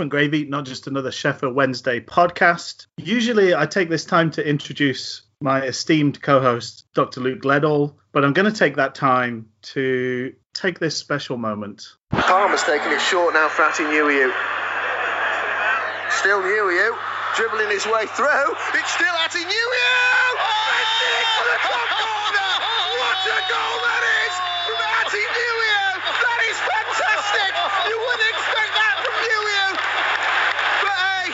Different Gravy, not just another Sheffield Wednesday podcast. Usually, I take this time to introduce my esteemed co host, Dr. Luke Gledall, but I'm going to take that time to take this special moment. Palmer's taking it short now for Atdhe Nuhiu. Still Nuhiu, dribbling his way through. It's still Atdhe Nuhiu! Bending for the top corner! What a goal that is from Atdhe Nuhiu! That is fantastic! You wouldn't expect that from Nuhiu! But hey,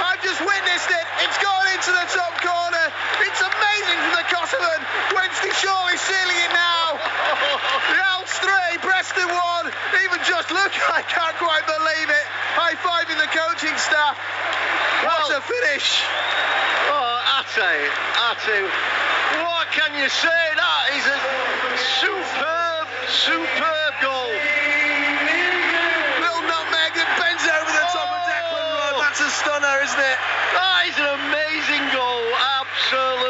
I've just witnessed it. It's gone into the top corner. It's amazing from the Kosovan. Wednesday surely sealing it now. Ralph's three, Preston one. Even just look, I can't quite believe it. High fiving the coaching staff. What a finish. Oh, Ate, Ate, what can you say? That is a superb, superb goal. Little nutmeg that bends over the top of Declan Rudd. Oh! That's a stunner, isn't it? That is an amazing goal. Absolutely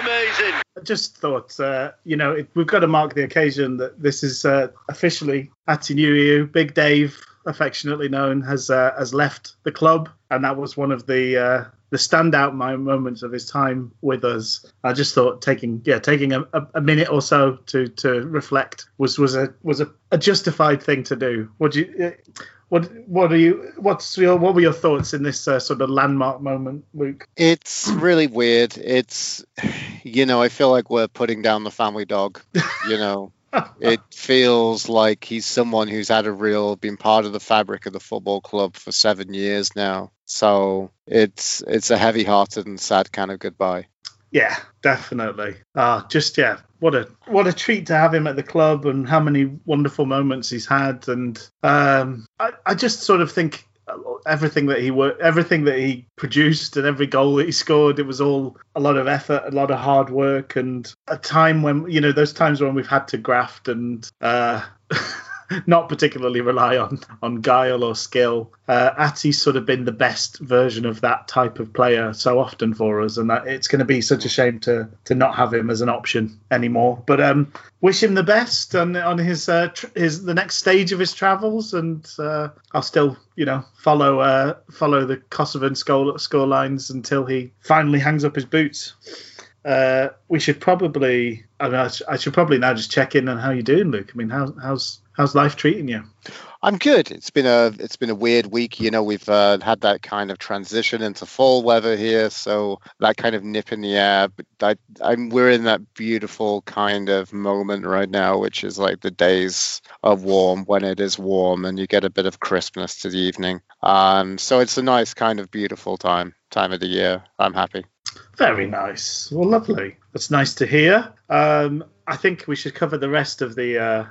amazing. I just thought, uh, you know, it, we've got to mark the occasion that this is uh, officially Atdhe Nuhiu, Big Dave, affectionately known, has uh, has left the club, and that was one of the uh, the standout moments of his time with us. I just thought taking yeah taking a, a, minute or so to to reflect was was a was a, a justified thing to do. Do you? What what are you? What's your what were your thoughts in this uh, sort of landmark moment, Luke? It's really weird. It's, you know, I feel like we're putting down the family dog. You know, it feels like he's someone who's had a real, been part of the fabric of the football club for seven years now. So it's it's a heavy-hearted and sad kind of goodbye. Yeah, definitely. Ah, just yeah, what a what a treat to have him at the club, and how many wonderful moments he's had. And um, I, I just sort of think everything that he worked, everything that he produced, and every goal that he scored, it was all a lot of effort, a lot of hard work, and a time when you know those times when we've had to graft and. Uh, Not particularly rely on on guile or skill. Uh, Atdhe's sort of been the best version of that type of player so often for us, and that it's going to be such a shame to to not have him as an option anymore. But um, wish him the best on on his uh, tr- his the next stage of his travels, and uh, I'll still you know follow uh, follow the Kosovan score score lines until he finally hangs up his boots. Uh, we should probably I, mean, I, sh- I should probably now just check in on how you're doing, Luke. I mean, how, how's how's life treating you? I'm good. It's been a it's been a weird week. You know, we've uh, had that kind of transition into fall weather here, so that kind of nip in the air. But I, I'm we're in that beautiful kind of moment right now, which is like the days of warm when it is warm, and you get a bit of crispness to the evening. Um, so it's a nice kind of beautiful time time of the year. I'm happy. Very nice. Well, lovely. That's nice to hear. Um, I think we should cover the rest of the uh,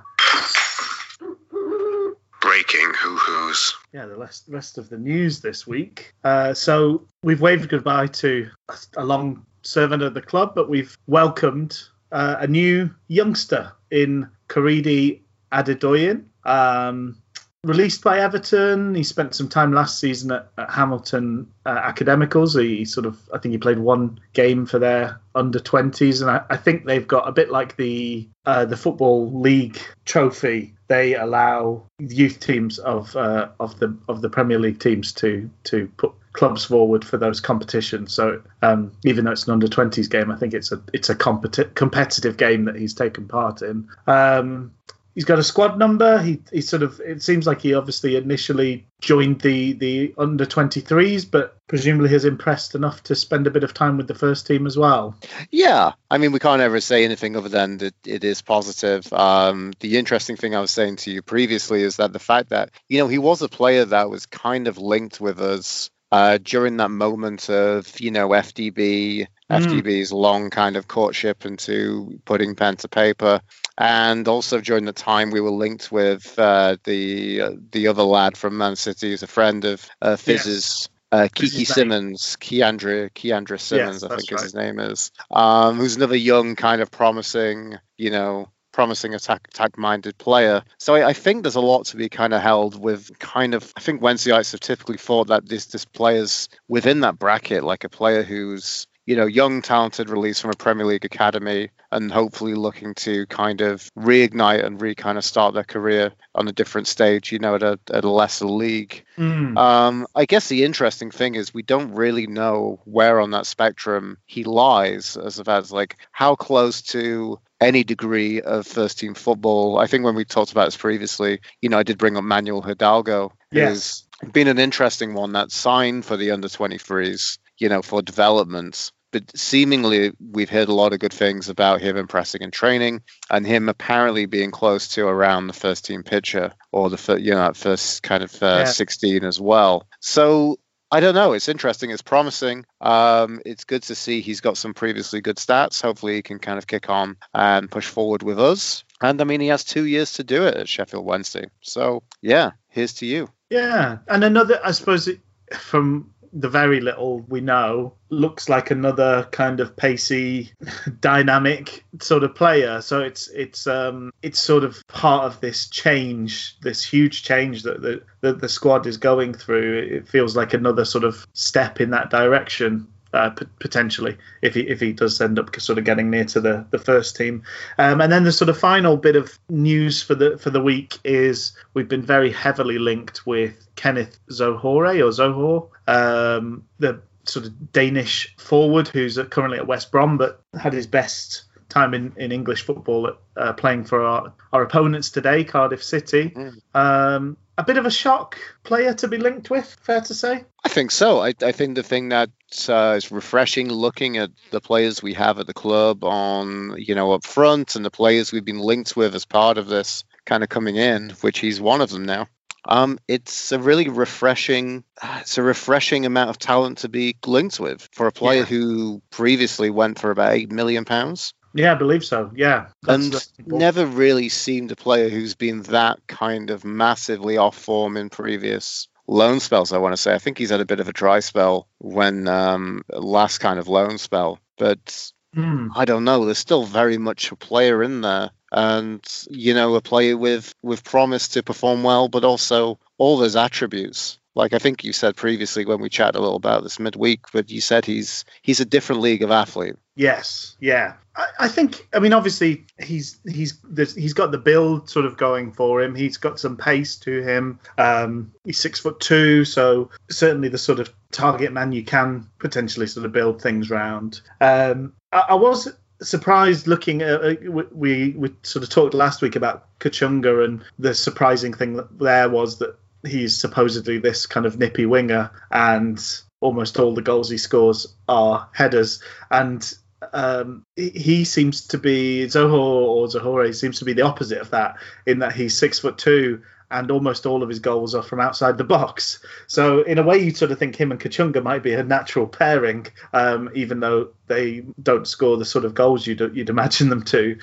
Breaking hoo hoos. yeah the rest, rest of the news this week. Uh, so we've waved goodbye to a, long servant of the club, but we've welcomed uh, a new youngster in Korede Adedoyin. Um, released by Everton, he spent some time last season at, at Hamilton uh, Academicals. He sort of, I think he played one game for their under 20s, and I, I think they've got a bit like the uh, the football league trophy. They allow youth teams of uh, of the of the Premier League teams to to put clubs forward for those competitions. So um, even though it's an under 20s game, I think it's a it's a competi- competitive game that he's taken part in. Um, he's got a squad number. He he sort of it seems like he obviously initially joined the the under 23s, but presumably has impressed enough to spend a bit of time with the first team as well. Yeah, I mean, we can't ever say anything other than that it is positive. Um, the interesting thing I was saying to you previously is that the fact that you know he was a player that was kind of linked with us uh, during that moment of you know FDB, FDB's long kind of courtship into putting pen to paper, and also during the time we were linked with uh, the uh, the other lad from Man City, who's a friend of uh, Fizz's. Uh, Kiki his? Simmons, Keandre, Keandre Simmons, I think right. his name is, um, who's another young kind of promising, you know, promising attack attack minded player. So I, I, think there's a lot to be kind of held with kind of I think Wednesdayites have typically thought that this this players within that bracket, like a player who's you know, young, talented release from a Premier League academy and hopefully looking to kind of reignite and re kind of start their career on a different stage, you know, at a, at a lesser league. Mm. Um, I guess the interesting thing is we don't really know where on that spectrum he lies as far as like how close to any degree of first team football. I think when we talked about this previously, you know, I did bring up Manuel Hidalgo. Yes. Been an interesting one that signed for the under 23s, you know, for development but seemingly we've heard a lot of good things about him impressing in training and him apparently being close to around the first team pitcher or the you know first kind of uh, yeah. 16 as well. So I don't know. It's interesting. It's promising. Um, it's good to see he's got some previously good stats. Hopefully, he can kind of kick on and push forward with us. And I mean, he has two years to do it at Sheffield Wednesday. So, yeah, here's to you. Yeah. And another, I suppose, it, from the very little we know, looks like another kind of pacey, dynamic sort of player. So it's it's um it's sort of part of this change, this huge change that the that the squad is going through. It feels like another sort of step in that direction uh, p- potentially if he if he does end up sort of getting near to the, the first team. Um, and then the sort of final bit of news for the for the week is we've been very heavily linked with Kenneth Zohore or Zohor, um, the sort of Danish forward who's currently at West Brom but had his best time in, in English football at, uh, playing for our, our opponents today, Cardiff City. Mm. Um, a bit of a shock player to be linked with, fair to say? I think so. I, I think the thing that uh, is refreshing looking at the players we have at the club on, you know, up front and the players we've been linked with as part of this kind of coming in, which he's one of them now. Um, it's a really refreshing, it's a refreshing amount of talent to be linked with for a player yeah. who previously went for about eight million pounds. Yeah, I believe so. Yeah. and never really seemed a player who's been that kind of massively off form in previous loan spells, I want to say. I think he's had a bit of a dry spell when um, last kind of loan spell. But mm. I don't know. There's still very much a player in there. And, you know, a player with, with promise to perform well, but also all those attributes like I think you said previously when we chatted a little about this midweek, but you said he's he's a different league of athlete. Yes, yeah. I, I think. I mean, obviously, he's he's he's got the build sort of going for him. He's got some pace to him. Um, he's six foot two, so certainly the sort of target man you can potentially sort of build things around. Um, I, I was surprised looking at we we sort of talked last week about Kachunga and the surprising thing there was that he's supposedly this kind of nippy winger, and almost all the goals he scores are headers. And um, he seems to be Zohor or Zohore seems to be the opposite of that in that he's six foot two and almost all of his goals are from outside the box. So in a way, you sort of think him and Kachunga might be a natural pairing, um, even though they don't score the sort of goals you'd, you'd imagine them to.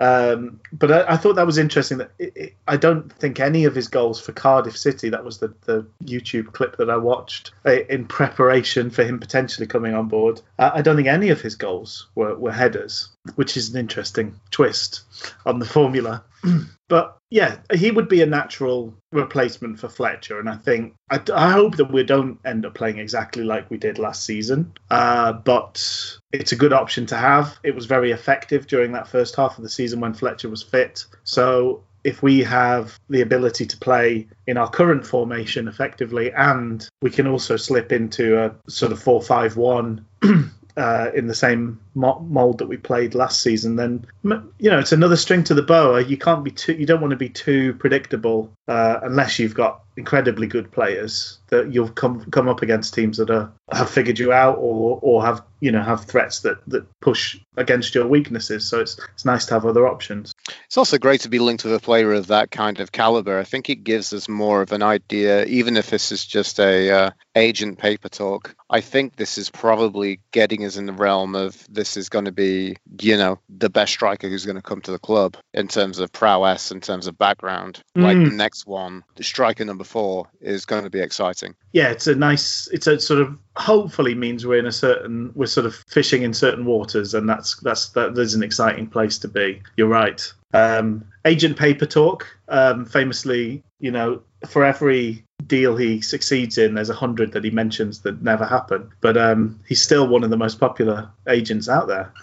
Um, but I, I, thought that was interesting. That it, it, I don't think any of his goals for Cardiff City. That was the, the YouTube clip that I watched uh, in preparation for him potentially coming on board. Uh, I don't think any of his goals were, were headers, which is an interesting twist on the formula. but yeah, he would be a natural replacement for Fletcher, and I think I, I, hope that we don't end up playing exactly like we did last season. Uh, but it's a good option to have. It was very effective during that first half of the season when Fletcher was fit. So if we have the ability to play in our current formation effectively, and we can also slip into a sort of four-five-one. uh, in the same mold that we played last season, then you know it's another string to the bow. You can't be too, you don't want to be too predictable uh, unless you've got incredibly good players that you'll come come up against teams that are have figured you out or or have you know have threats that that push against your weaknesses. So it's it's nice to have other options. It's also great to be linked with a player of that kind of caliber. I think it gives us more of an idea, even if this is just a uh, agent paper talk. I think this is probably getting us in the realm of this is going to be, you know, the best striker who's going to come to the club in terms of prowess, in terms of background. Mm. Like the next one, the striker number four, is going to be exciting. Yeah, it's a nice, it's a sort of hopefully means we're in a certain, we're sort of fishing in certain waters, and that's that's that is an exciting place to be. You're right. Um, Agent Paper Talk, um, famously, you know, for every deal he succeeds in, there's a hundred that he mentions that never happen. But um, he's still one of the most popular agents out there.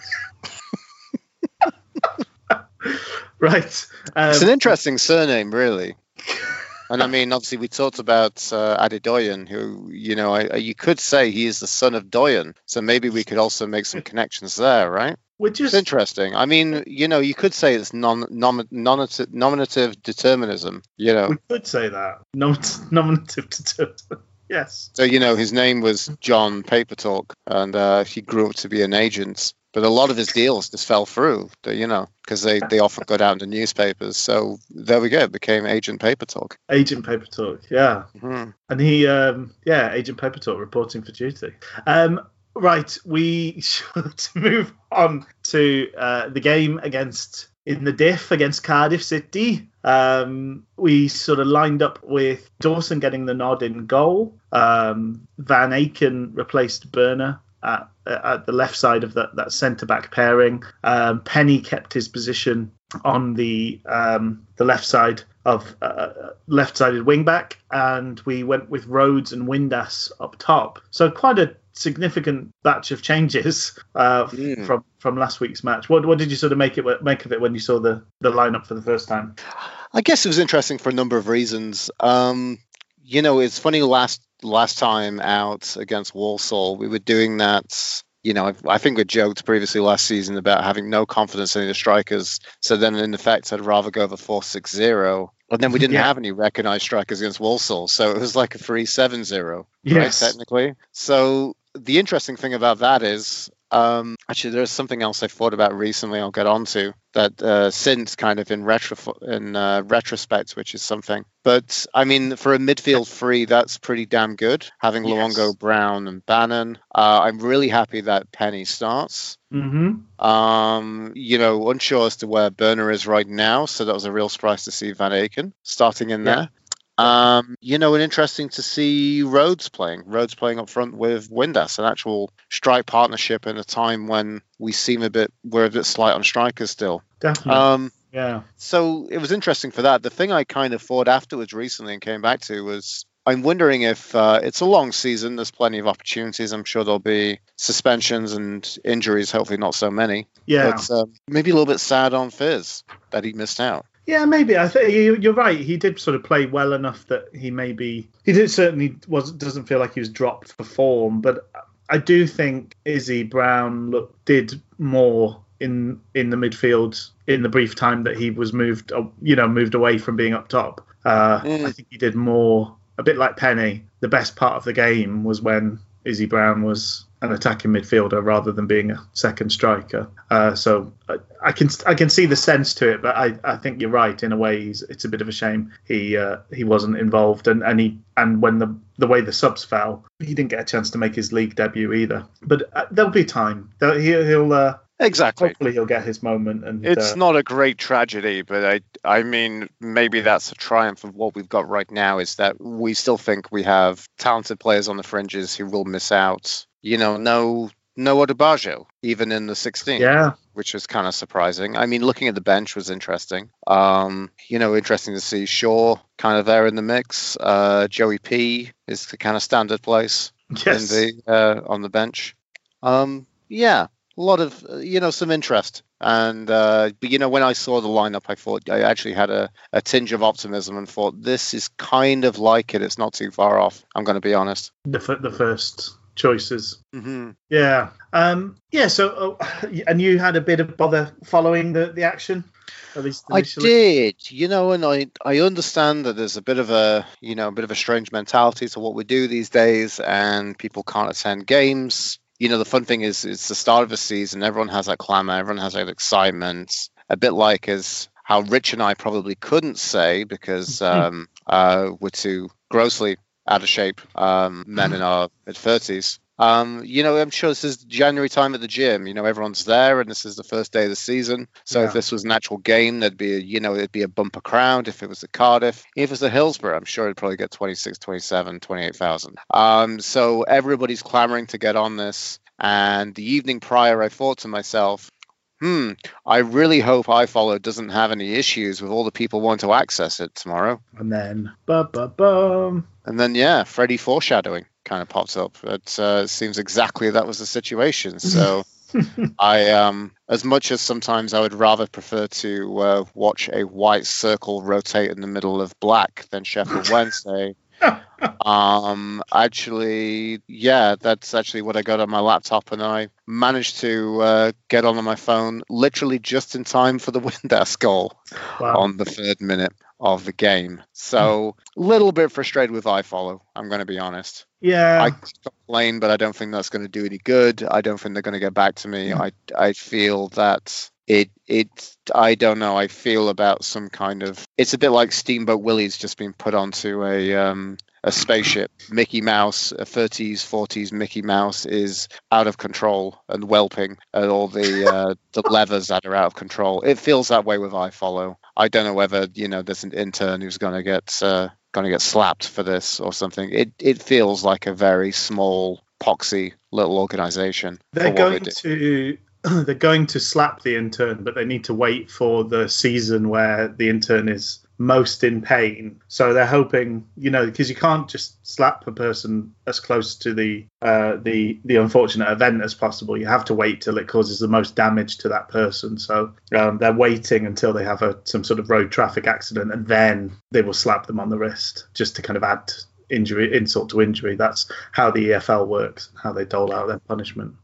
right. Um, It's an interesting surname, really. And I mean, obviously, we talked about uh, Adedoyin, who, you know, I, you could say he is the son of Doyen. So maybe we could also make some connections there, right? Which is It's interesting. I mean, you know, you could say it's non, nom, nominative, nominative determinism, you know. we could say that Nomin- nominative to yes. So, you know, his name was John Paper Talk, and uh, he grew up to be an agent. But a lot of his deals just fell through, you know, because they, they often got out into newspapers. So there we go, it became Agent Paper Talk. Agent Paper Talk, yeah. Mhm. And he, um, yeah, Agent Paper Talk reporting for duty. Um, right, we should move on to uh, the game against in the diff against Cardiff City. Um, we sort of lined up with Dawson getting the nod in goal. Um, Van Aken replaced Börner at, at the left side of that, that centre back pairing. Um, Penney kept his position on the um, the left side of uh, left-sided wing back, and we went with Rhodes and Windass up top. So quite a significant batch of changes uh, Mm. from from last week's match. What what did you sort of make it make of it when you saw the the lineup for the first time? I guess it was interesting for a number of reasons. Um, you know, it's funny. Last last time out against Walsall, we were doing that. You know, I, I think we joked previously last season about having no confidence in the strikers. So then, in effect, I'd rather go over four six zero. And then we didn't Yeah. have any recognised strikers against Walsall, so it was like a three seven zero, right? Yes. Technically. So the interesting thing about that is, um, actually, there's something else I thought about recently. I'll get onto that uh, since kind of in retro in uh, retrospect, which is something. But I mean, for a midfield three, that's pretty damn good. Having Yes. Luongo, Brown, and Bannan. Uh, I'm really happy that Penney starts. Mm-hmm. Um, you know, unsure as to where Börner is right now, so that was a real surprise to see Van Aken starting in Yeah. there. Um, you know, and interesting to see Rhodes playing. Rhodes playing up front with Windass, an actual strike partnership in a time when we seem a bit we're a bit slight on strikers still. Definitely. Um, yeah. so it was interesting for that. The thing I kind of thought afterwards recently and came back to was I'm wondering if uh, it's a long season. There's plenty of opportunities. I'm sure there'll be suspensions and injuries. Hopefully, not so many. Yeah. But um, maybe a little bit sad on Fizz that he missed out. Yeah, maybe. I think you- you're right. He did sort of play well enough that he maybe he did certainly was doesn't feel like he was dropped for form, but I do think Izzy Brown look did more in in the midfield in the brief time that he was moved, uh, you know, moved away from being up top. Uh, Mm. I think he did more. A bit like Penney. The best part of the game was when Izzy Brown was an attacking midfielder rather than being a second striker. Uh, so I, I can I can see the sense to it, but I, I think you're right in a way. He's, it's a bit of a shame he uh, he wasn't involved, and, and he and when the the way the subs fell, he didn't get a chance to make his league debut either. But uh, there'll be time. He'll, he'll uh, Exactly. hopefully he'll get his moment. And It's uh, not a great tragedy, but I I mean maybe that's a triumph of what we've got right now is that we still think we have talented players on the fringes who will miss out. You know, no no Odubajo, even in the 16, yeah, which was kind of surprising. I mean, looking at the bench was interesting. Um, you know, interesting to see Shaw kind of there in the mix. Uh, Joey P is the kind of standard place yes, in the uh, on the bench. Um, yeah, a lot of uh, you know some interest, and uh, but you know when I saw the lineup, I thought I actually had a, a tinge of optimism and thought this is kind of like it. It's not too far off. I'm going to be honest. the fir- the first choices. Mm-hmm. Yeah, um, yeah. So uh, and you had a bit of bother following the the action, at least I did, you know, and I I understand that there's a bit of a you know a bit of a strange mentality to what we do these days, and people can't attend games. You know, the fun thing is it's the start of the season. Everyone has that clamor. Everyone has that excitement. A bit like as how Rich and I probably couldn't say because um, uh, we're too grossly out of shape um, men in our mid thirties. Um, you know, I'm sure this is January time at the gym. You know, everyone's there, and this is the first day of the season. So Yeah. if this was an actual game, there'd be, a, you know, it'd be a bumper crowd. If it was at Cardiff, if it was at Hillsborough, I'm sure it'd probably get 26, 27, 28,000. Um, so everybody's clamoring to get on this. And the evening prior, I thought to myself, hmm, I really hope iFollow doesn't have any issues with all the people wanting to access it tomorrow. And then, ba ba bum. And then, yeah, Freddy foreshadowing kind of pops up. It uh, seems exactly that was the situation. So. I um as much as sometimes I would rather prefer to uh, watch a white circle rotate in the middle of black than Sheffield Wednesday. um actually yeah that's actually what i got on my laptop and i managed to uh, get on my phone literally just in time for the windass goal Wow. on the third minute of the game so a little bit frustrated with ifollow i'm going to be honest yeah. I complain, but I don't think that's going to do any good. I don't think they're going to get back to me. I I feel that it it I don't know. I feel about some kind of it's a bit like Steamboat Willie's just been put onto a um a spaceship. Mickey Mouse, a 30s 40s Mickey Mouse is out of control and whelping at all the uh, the levers that are out of control. It feels that way with iFollow. I don't know whether you know there's an intern who's going to get uh, going to get slapped for this or something. It it feels like a very small, poxy little organization. They're what they going to they're going to slap the intern, but they need to wait for the season where the intern is most in pain. So they're hoping, you know, because you can't just slap a person as close to the uh, the the unfortunate event as possible. You have to wait till it causes the most damage to that person. So um, they're waiting until they have a some sort of road traffic accident, and then they will slap them on the wrist just to kind of add injury insult to injury. That's how the EFL works, how they dole out their punishment.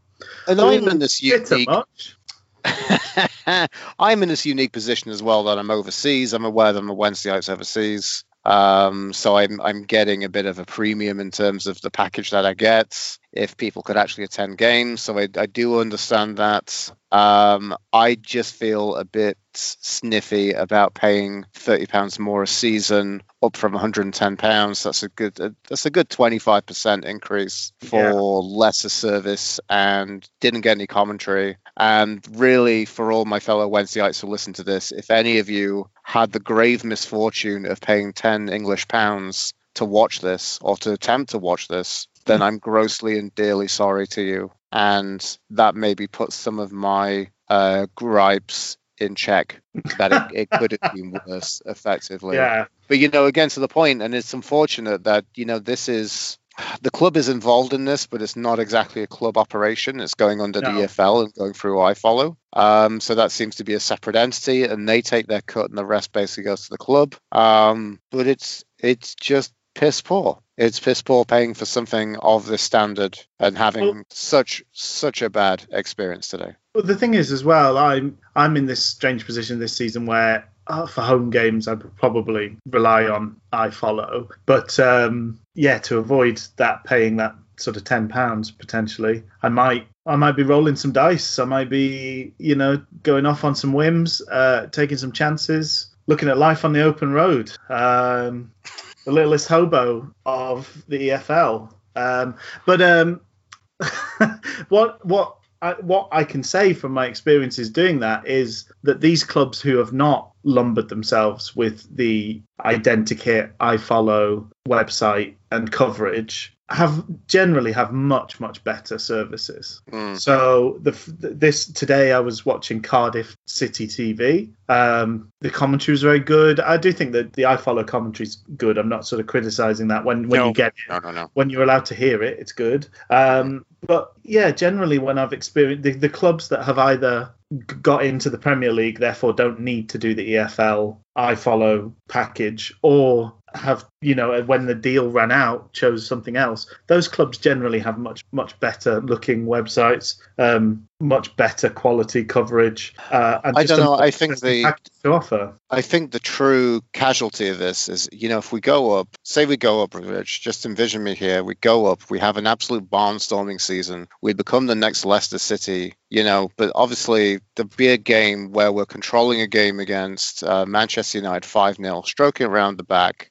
And I'm in this unique. much. I'm in this unique position as well that I'm overseas. I'm aware that I'm a Wednesday night's overseas. Um, so I'm I'm getting a bit of a premium in terms of the package that I get if people could actually attend games. So I, I do understand that. Um, I just feel a bit sniffy about paying thirty pounds more a season, up from 110 pounds. That's a good uh, that's a good 25 percent increase for Yeah. lesser service and didn't get any commentary. And really, for all my fellow Wednesdayites who listen to this, if any of you had the grave misfortune of paying 10 English pounds to watch this or to attempt to watch this, then I'm grossly and dearly sorry to you. And that maybe puts some of my uh, gripes in check that it, it could have been worse effectively. Yeah. But you know, again to the point, and it's unfortunate that you know this is the club is involved in this, but it's not exactly a club operation. It's going under No. the EFL and going through iFollow. Um, so that seems to be a separate entity, and they take their cut, and the rest basically goes to the club. Um, but it's it's just piss poor. It's piss poor paying for something of this standard and having Well- such such a bad experience today. Well, the thing is, as well, I'm I'm in this strange position this season where uh, for home games I probably rely on iFollow, but um, yeah, to avoid that paying that sort of ten pounds potentially, I might I might be rolling some dice. I might be you know going off on some whims, uh, taking some chances, looking at life on the open road. Um, the littlest hobo of the EFL. Um, but um, what what I, what I can say from my experiences doing that is that these clubs who have not lumbered themselves with the identikit, iFollow website and coverage have generally have much much better services. Mm. So the this today I was watching Cardiff City TV. Um, the commentary was very good. I do think that the iFollow commentary is good. I'm not sort of criticizing that when when No. you get it No, no, no. when you're allowed to hear it, it's good. Um, but yeah, generally when I've experienced the, the clubs that have either got into the Premier League, therefore don't need to do the EFL iFollow package, or have you know when the deal ran out chose something else. Those clubs generally have much much better looking websites, um, much better quality coverage. Uh, and I don't know, I think the- to offer. I think the true casualty of this is, you know, if we go up, say we go up, Rich, just envision me here. We go up, we have an absolute barnstorming season. We become the next Leicester City, you know, but obviously there'd be a game where we're controlling a game against uh, Manchester United 5 0, stroking around the back.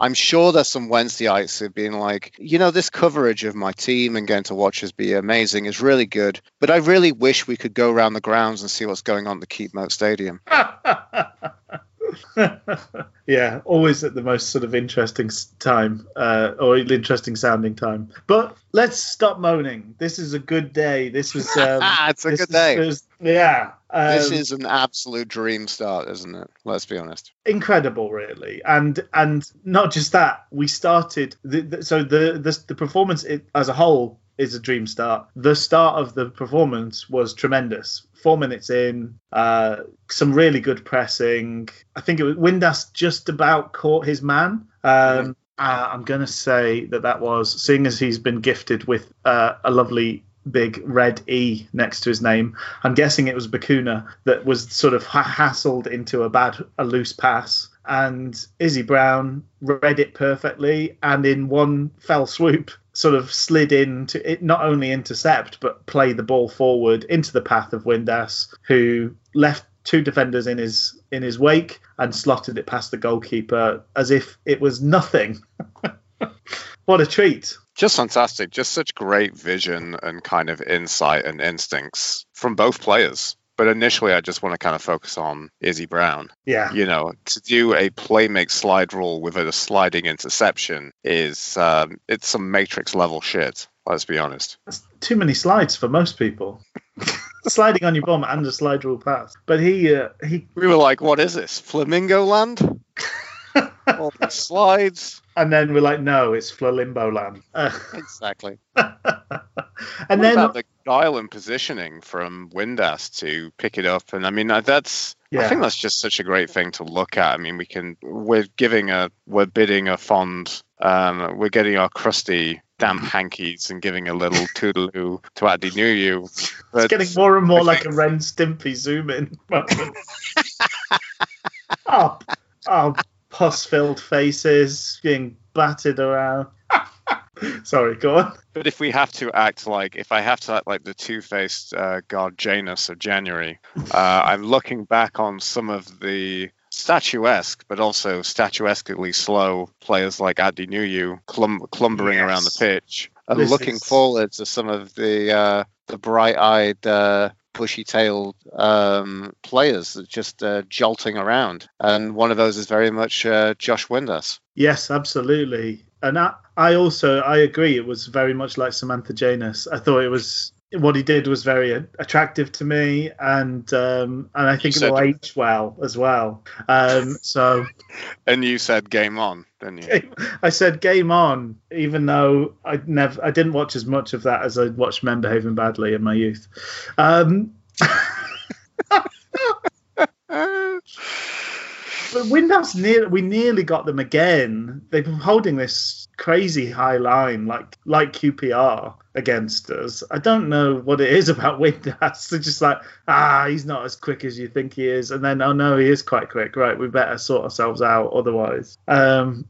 I'm sure there's some Wednesdayites who've been like, you know, this coverage of my team and getting to watch us be amazing is really good, but I really wish we could go around the grounds and see what's going on at the Keepmoat Stadium. yeah, always at the most sort of interesting time uh, or interesting sounding time. But let's stop moaning. This is a good day. This was. Um, it's a good is day. Yeah. Um, this is an absolute dream start, isn't it? Let's be honest. incredible really and and not just that we started the, the, so the, the the performance as a whole is a dream start the start of the performance was tremendous four minutes in uh some really good pressing i think it was windass just about caught his man um uh, i'm gonna say that that was seeing as he's been gifted with uh, a lovely big red E next to his name. I'm guessing it was Bacuna that was sort of ha- hassled into a bad, a loose pass. And Izzy Brown read it perfectly and in one fell swoop sort of slid in to it not only intercept but play the ball forward into the path of Windass who left two defenders in his in his wake and slotted it past the goalkeeper as if it was nothing. what a treat. Just fantastic. Just such great vision and kind of insight and instincts from both players. But initially, I just want to kind of focus on Izzy Brown. Yeah. You know, to do a play make slide rule with a sliding interception is um, it's some Matrix level shit. Let's be honest. That's too many slides for most people. Sliding on your bum and a slide rule pass. But he uh, he We were like, what is this? Flamingo land? All the slides. and then we're like, no, it's Flalimbo land. Uh, Exactly. and what then about the guile and positioning from Windass to pick it up? And I mean, that's I think that's just such a great thing to look at. I mean, we can we're giving a we're bidding a fond um we're getting our crusty damp hankies and giving a little toodaloo to Atdhe Nuhiu. it's getting more and more like a Ren Stimpy zoom in. oh, oh, pus filled faces being battered around. Sorry, go on. But if we have to act like, if I have to act like the two-faced uh, god Janus of January, uh, I'm looking back on some of the statuesque, but also statuesquely slow players like Atdhe Nuhiu clum- clumbering around the Yes. pitch, and This looking is- forward to some of the uh, the bright-eyed, uh, bushy-tailed um, players that just uh, jolting around. And one of those is very much uh, Josh Windass. Yes, absolutely. And I, I also I agree. It was very much like Samantha Janus. I thought it was what he did was very attractive to me, and um, and I think it will age well as well. Um, so And you said game on, didn't you? I said game on, even though I never I didn't watch as much of that as I watched Men Behaving Badly in my youth. Um, But Windass near we nearly got them again. They've been holding this crazy high line like like QPR against us. I don't know what it is about Windass. They're just like, ah, he's not as quick as you think he is. And then oh no, he is quite quick. Right, we better sort ourselves out otherwise. Um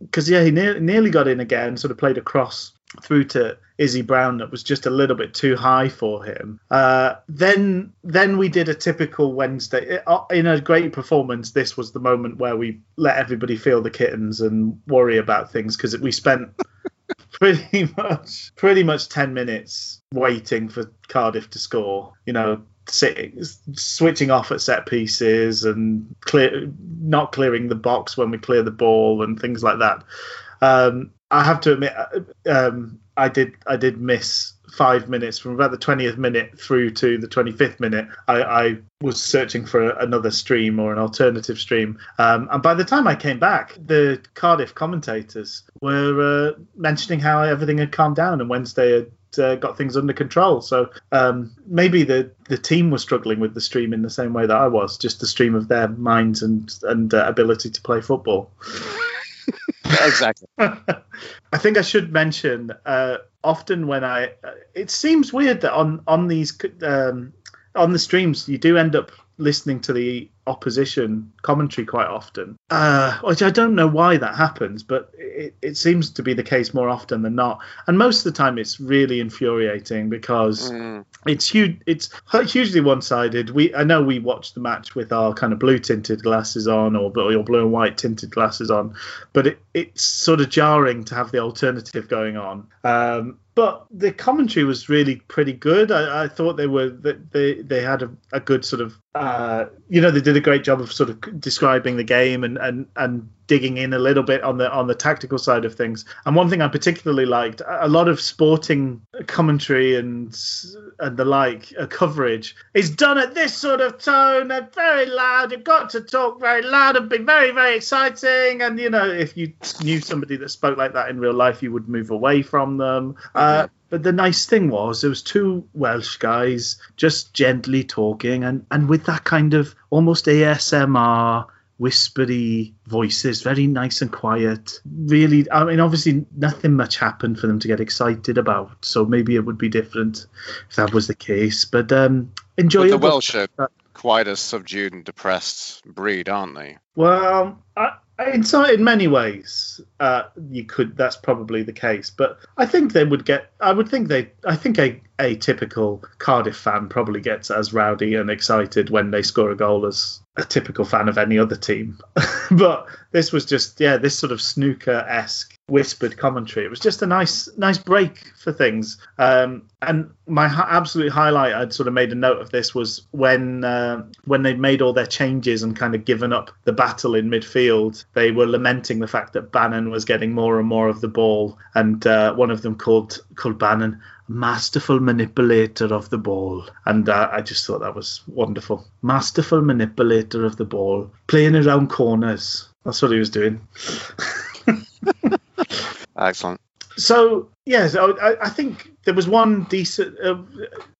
because yeah, he near, nearly got in again, sort of played a cross through to Izzy Brown that was just a little bit too high for him. Uh, then then we did a typical Wednesday uh, in a great performance. This was the moment where we let everybody feel the kittens and worry about things because we spent pretty much pretty much 10 minutes waiting for Cardiff to score. You know, sitting switching off at set pieces and clear not clearing the box when we clear the ball and things like that. Um, I have to admit, uh, um, I did I did miss five minutes from about the 20th minute through to the 25th minute. I, I was searching for another stream or an alternative stream, um, and by the time I came back, the Cardiff commentators were uh, mentioning how everything had calmed down and Wednesday had. Uh, got things under control, so um, maybe the the team was struggling with the stream in the same way that I was, just the stream of their minds and and uh, ability to play football. Exactly. I think I should mention uh, often when I. Uh, it seems weird that on on these um, on the streams you do end up listening to the opposition commentary quite often, uh, which I don't know why that happens, but it, it seems to be the case more often than not. And most of the time, it's really infuriating because Mm. it's huge. It's hugely one-sided. We I know we watched the match with our kind of blue tinted glasses on, or, or blue and white tinted glasses on, but it, it's sort of jarring to have the alternative going on. Um, but the commentary was really pretty good. I, I thought they were they they had a, a good sort of uh, you know they did a great job of sort of describing the game and and and digging in a little bit on the on the tactical side of things. And one thing I particularly liked, a lot of sporting commentary and and the like uh, coverage is done at this sort of tone and very loud. You've got to talk very loud and be very very exciting. And you know if you knew somebody that spoke like that in real life, you would move away from them. Uh, but the nice thing was there was two Welsh guys just gently talking and, and with that kind of almost ASMR whispery voices, very nice and quiet. Really, I mean, obviously nothing much happened for them to get excited about, so maybe it would be different if that was the case. But um, But the. Welsh are quite a subdued and depressed breed, aren't they? Well, I- in many ways, uh, you could. That's probably the case, but I think they would get. I would think they. I think a, a typical Cardiff fan probably gets as rowdy and excited when they score a goal as a typical fan of any other team. but this was just yeah, this sort of snooker esque whispered commentary. It was just a nice nice break for things. Um, and my hi- absolute highlight, I'd sort of made a note of this, was when uh, when they'd made all their changes and kind of given up the battle in midfield. They were lamenting the fact that Bannan was getting more and more of the ball, and uh, one of them called called Bannan masterful manipulator of the ball and uh, i just thought that was wonderful masterful manipulator of the ball playing around corners that's what he was doing Excellent. so yes I, I- think there was one decent uh,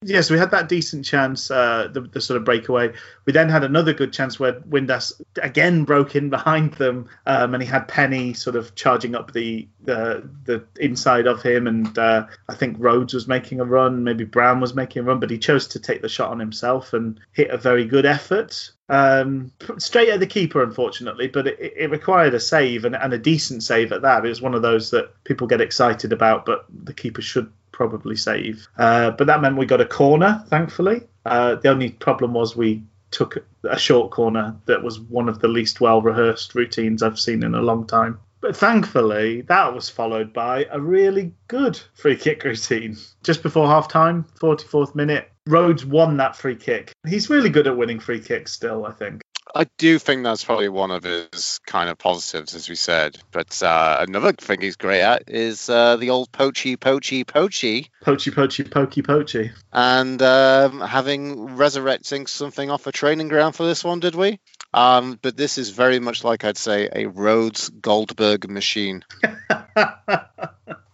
yes we had that decent chance uh, the, the sort of breakaway we then had another good chance where windass again broke in behind them um, and he had penney sort of charging up the the, the inside of him and uh, i think rhodes was making a run maybe brown was making a run but he chose to take the shot on himself and hit a very good effort um, straight at the keeper, unfortunately, but it, it required a save and, and a decent save at that. It was one of those that people get excited about, but the keeper should probably save. Uh, but that meant we got a corner, thankfully. Uh, the only problem was we took a short corner that was one of the least well rehearsed routines I've seen in a long time. But thankfully, that was followed by a really good free kick routine. Just before half time, 44th minute, Rhodes won that free kick. He's really good at winning free kicks still, I think. I do think that's probably one of his kind of positives, as we said. But uh, another thing he's great at is uh, the old poachy, poachy, poachy, Poachy, poachy, pokey, poachy. and um, having resurrecting something off a training ground for this one, did we? Um, but this is very much like I'd say a Rhodes Goldberg machine.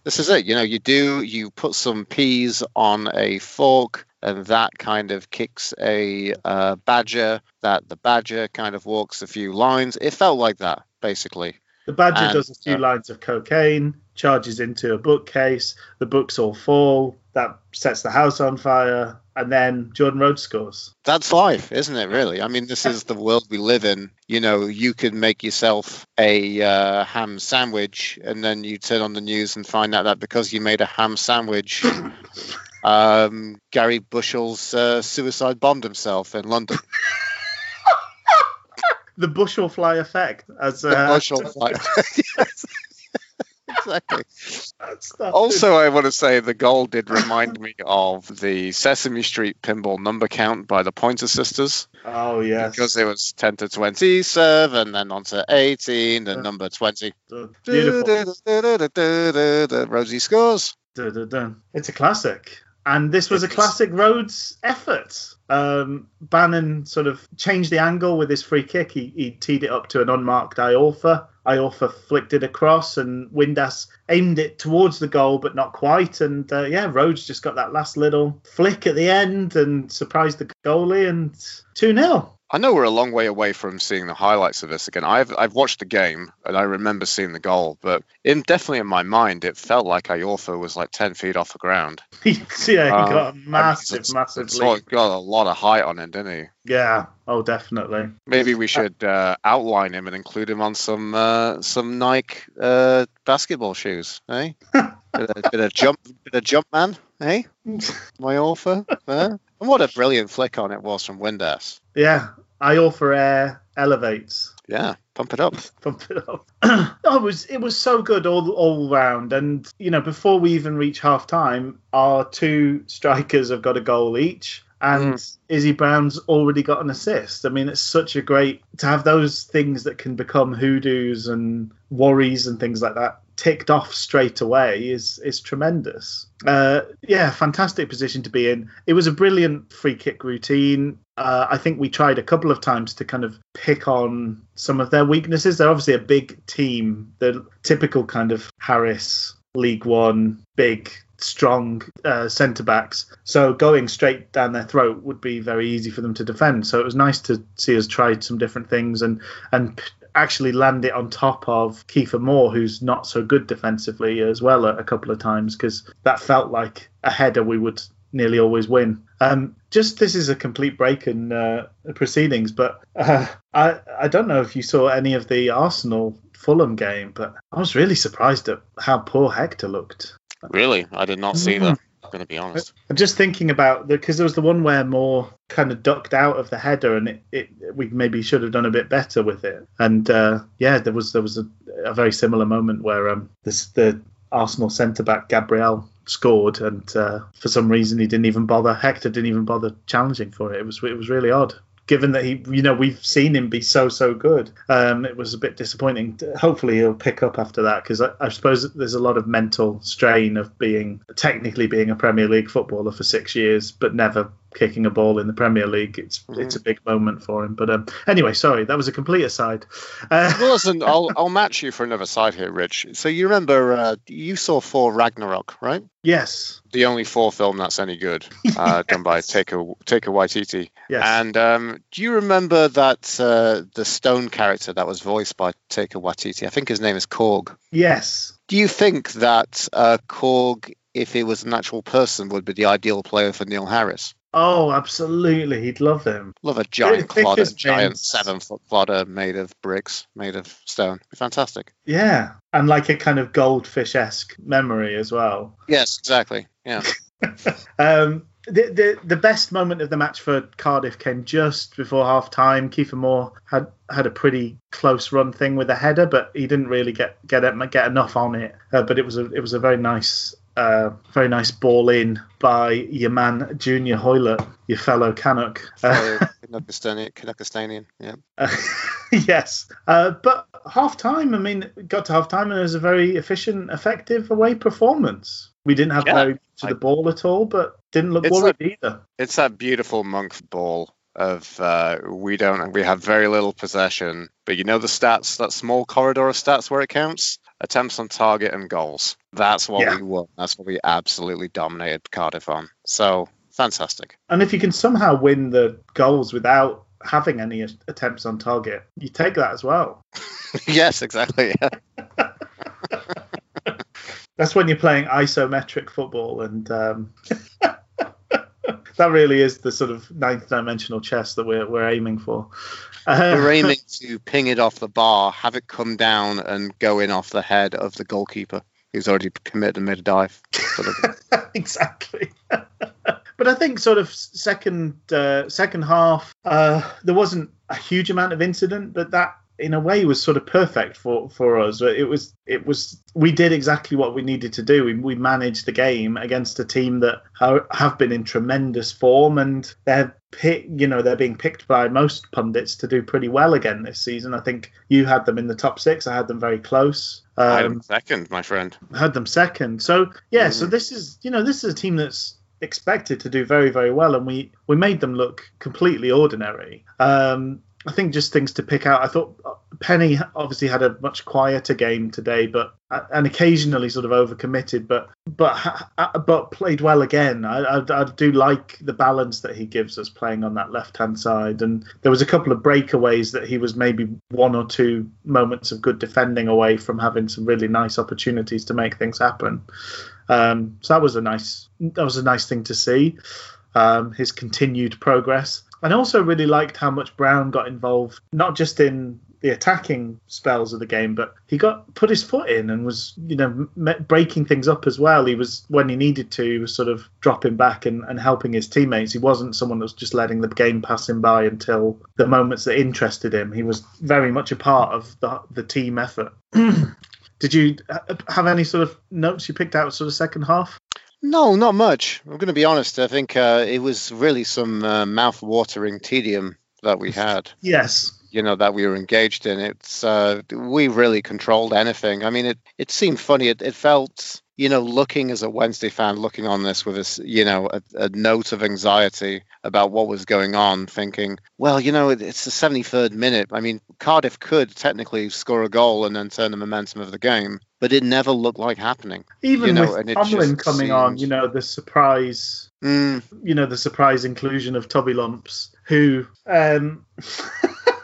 This is it. You know, you do you put some peas on a fork, and that kind of kicks a uh, badger. That the badger kind of walks a few lines. It felt like that basically. The Badger And, does a few uh, lines of cocaine, charges into a bookcase, the books all fall, that sets the house on fire, and then Jordan Rhodes scores. That's life, isn't it? Really. I mean, this is the world we live in. You know, you could make yourself a uh, ham sandwich, and then you turn on the news and find out that because you made a ham sandwich, um, Gary Bushell's uh, suicide bombed himself in London. The bushel fly effect, as The uh, Bushell fight. Yes. exactly. Also, I want to say the goal did remind me of the Sesame Street pinball number count by the Pointer Sisters oh yes, because it was 10 to 27, then on to 18, then number 20. beautiful. Rosie scores. It's a classic. And this was a classic Rhodes effort. Um, Bannan sort of changed the angle with his free kick. He, he teed it up to an unmarked Iorfa. Iorfa flicked it across, and Windass aimed it towards the goal, but not quite. And uh, yeah, Rhodes just got that last little flick at the end and surprised the goalie, and 2 0. I know we're a long way away from seeing the highlights of this again. I've I've watched the game and I remember seeing the goal, but in definitely in my mind it felt like Iorfa was like ten feet off the ground. yeah, he Uh, got a mean, massive, massive got a lot of height on him, didn't he? Yeah, oh, definitely. Maybe we should uh, outline him and include him on some uh, some Nike uh, basketball shoes, eh? bit, of, bit of jump, bit of jump man, eh? My author, eh? And what a brilliant flick on it was from Windass. Yeah, Iorfa Air elevates. Yeah, pump it up. Pump it up. oh, it was it was so good all all round, and you know before we even reach half time, our two strikers have got a goal each. And Izzy Brown's already got an assist. I mean, it's such a great to have those things that can become hoodoos and worries and things like that ticked off straight away is is tremendous. Uh, yeah, fantastic position to be in. It was a brilliant free kick routine. Uh, I think we tried a couple of times to kind of pick on some of their weaknesses. They're obviously a big team. The typical kind of Harris League One big strong uh, centre backs. So going straight down their throat would be very easy for them to defend. So it was nice to see us try some different things and and actually land it on top of Kiefer Moore, who's not so good defensively as well a, a couple of times because that felt like a header we would nearly always win. Um, just this is a complete break in uh, proceedings, but uh, I I don't know if you saw any of the Arsenal Fulham game, but I was really surprised at how poor Hector looked. Really, I did not see that. I'm going to be honest. I'm just thinking about because there was the one where Moore kind of ducked out of the header, and it, it we maybe should have done a bit better with it. And uh, yeah, there was there was a, a very similar moment where um this the Arsenal centre back Gabriel scored, and uh, for some reason he didn't even bother. Hector didn't even bother challenging for it. It was it was really odd. Given that he, you know, we've seen him be so so good, um, it was a bit disappointing. Hopefully he'll pick up after that because I, I suppose there's a lot of mental strain of being technically being a Premier League footballer for six years, but never kicking a ball in the Premier League. It's Mm-hmm. it's a big moment for him. But um, anyway, sorry, that was a complete aside. Uh, Well, listen, I'll I'll match you for another side here, Rich. So you remember uh, you saw Thor Ragnarok, right? yes, The only Thor film that's any good, uh, done by Taika Taika Waititi. yes. And um, do you remember that uh, the stone character that was voiced by Taika Waititi? I think his name is Korg. yes. Do you think that uh, Korg, if he was an actual person, would be the ideal player for Neil Harris? Oh, absolutely. He'd love him. Love a giant clodder, giant seven foot clodder made of bricks, made of stone. Be fantastic. Yeah, and like a kind of goldfish esque memory as well. Yes, exactly. Yeah. Um, the, the the best moment of the match for Cardiff came just before half time. Kiefer Moore had had a pretty close run thing with a header, but he didn't really get get get enough on it. Uh, but it was a it was a very nice uh, very nice ball in by your man Junior Hoilett, your fellow Canuck. Uh, Canuckistanian, Canuckistanian. Yeah. Uh, yes, uh, but half time. I mean, got to half time and it was a very efficient, effective away performance. We didn't have Yeah, very much of I- the ball at all, but didn't look It's worried either. It's that beautiful monk ball of uh, we don't we have very little possession, but you know the stats, that small corridor of stats where it counts? Attempts on target and goals. That's what Yeah. we won. That's what we absolutely dominated Cardiff on. So fantastic. And if you can somehow win the goals without having any attempts on target, you take that as well. yes, exactly. Yeah. That's when you're playing isometric football, and um, that really is the sort of ninth dimensional chess that we're we're aiming for. Uh, We're aiming to ping it off the bar, have it come down and go in off the head of the goalkeeper who's already committed and made a dive. Sort of- exactly. but I think sort of second uh, second half, uh, there wasn't a huge amount of incident, but that in a way was sort of perfect for for us. It was it was we did exactly what we needed to do. We, we managed the game against a team that ha- have been in tremendous form and they're pick, you know they're being picked by most pundits to do pretty well again this season. I think you had them in the top six. I had them very close. Um, I'm second, my friend. had them second. So yeah, so this is you know this is a team that's expected to do very very well, and we we made them look completely ordinary. Um, I think just things to pick out. I thought uh, Penney obviously had a much quieter game today, but uh, and occasionally sort of overcommitted, but but but played well again. I, I I do like the balance that he gives us playing on that left hand side, and there was a couple of breakaways that he was maybe one or two moments of good defending away from having some really nice opportunities to make things happen. Um, so that was a nice that was a nice thing to see. Um, his continued progress. And I also really liked how much Brown got involved, not just in the attacking spells of the game, but he got put his foot in and was you know breaking things up as well. He was when he needed to, he was sort of dropping back and, and helping his teammates. He wasn't someone that was just letting the game pass him by until the moments that interested him. He was very much a part of the the team effort. Did you uh, have any sort of notes you picked out sort of second half? No, not much. I'm going to be honest. I think uh, it was really some uh, mouth-watering tedium that we had. Yes. You know that we were engaged in. It's uh, we really controlled anything. I mean, it it seemed funny. It, it felt you know, looking as a Wednesday fan, looking on this with this, you know, a, a, note of anxiety about what was going on, thinking, well, you know, it's the 73rd minute. I mean, Cardiff could technically score a goal and then turn the momentum of the game, but it never looked like happening. Even you know, with Tomlin coming seemed... on, you know, the surprise, mm. you know, the surprise inclusion of Toby Lumps, who, um,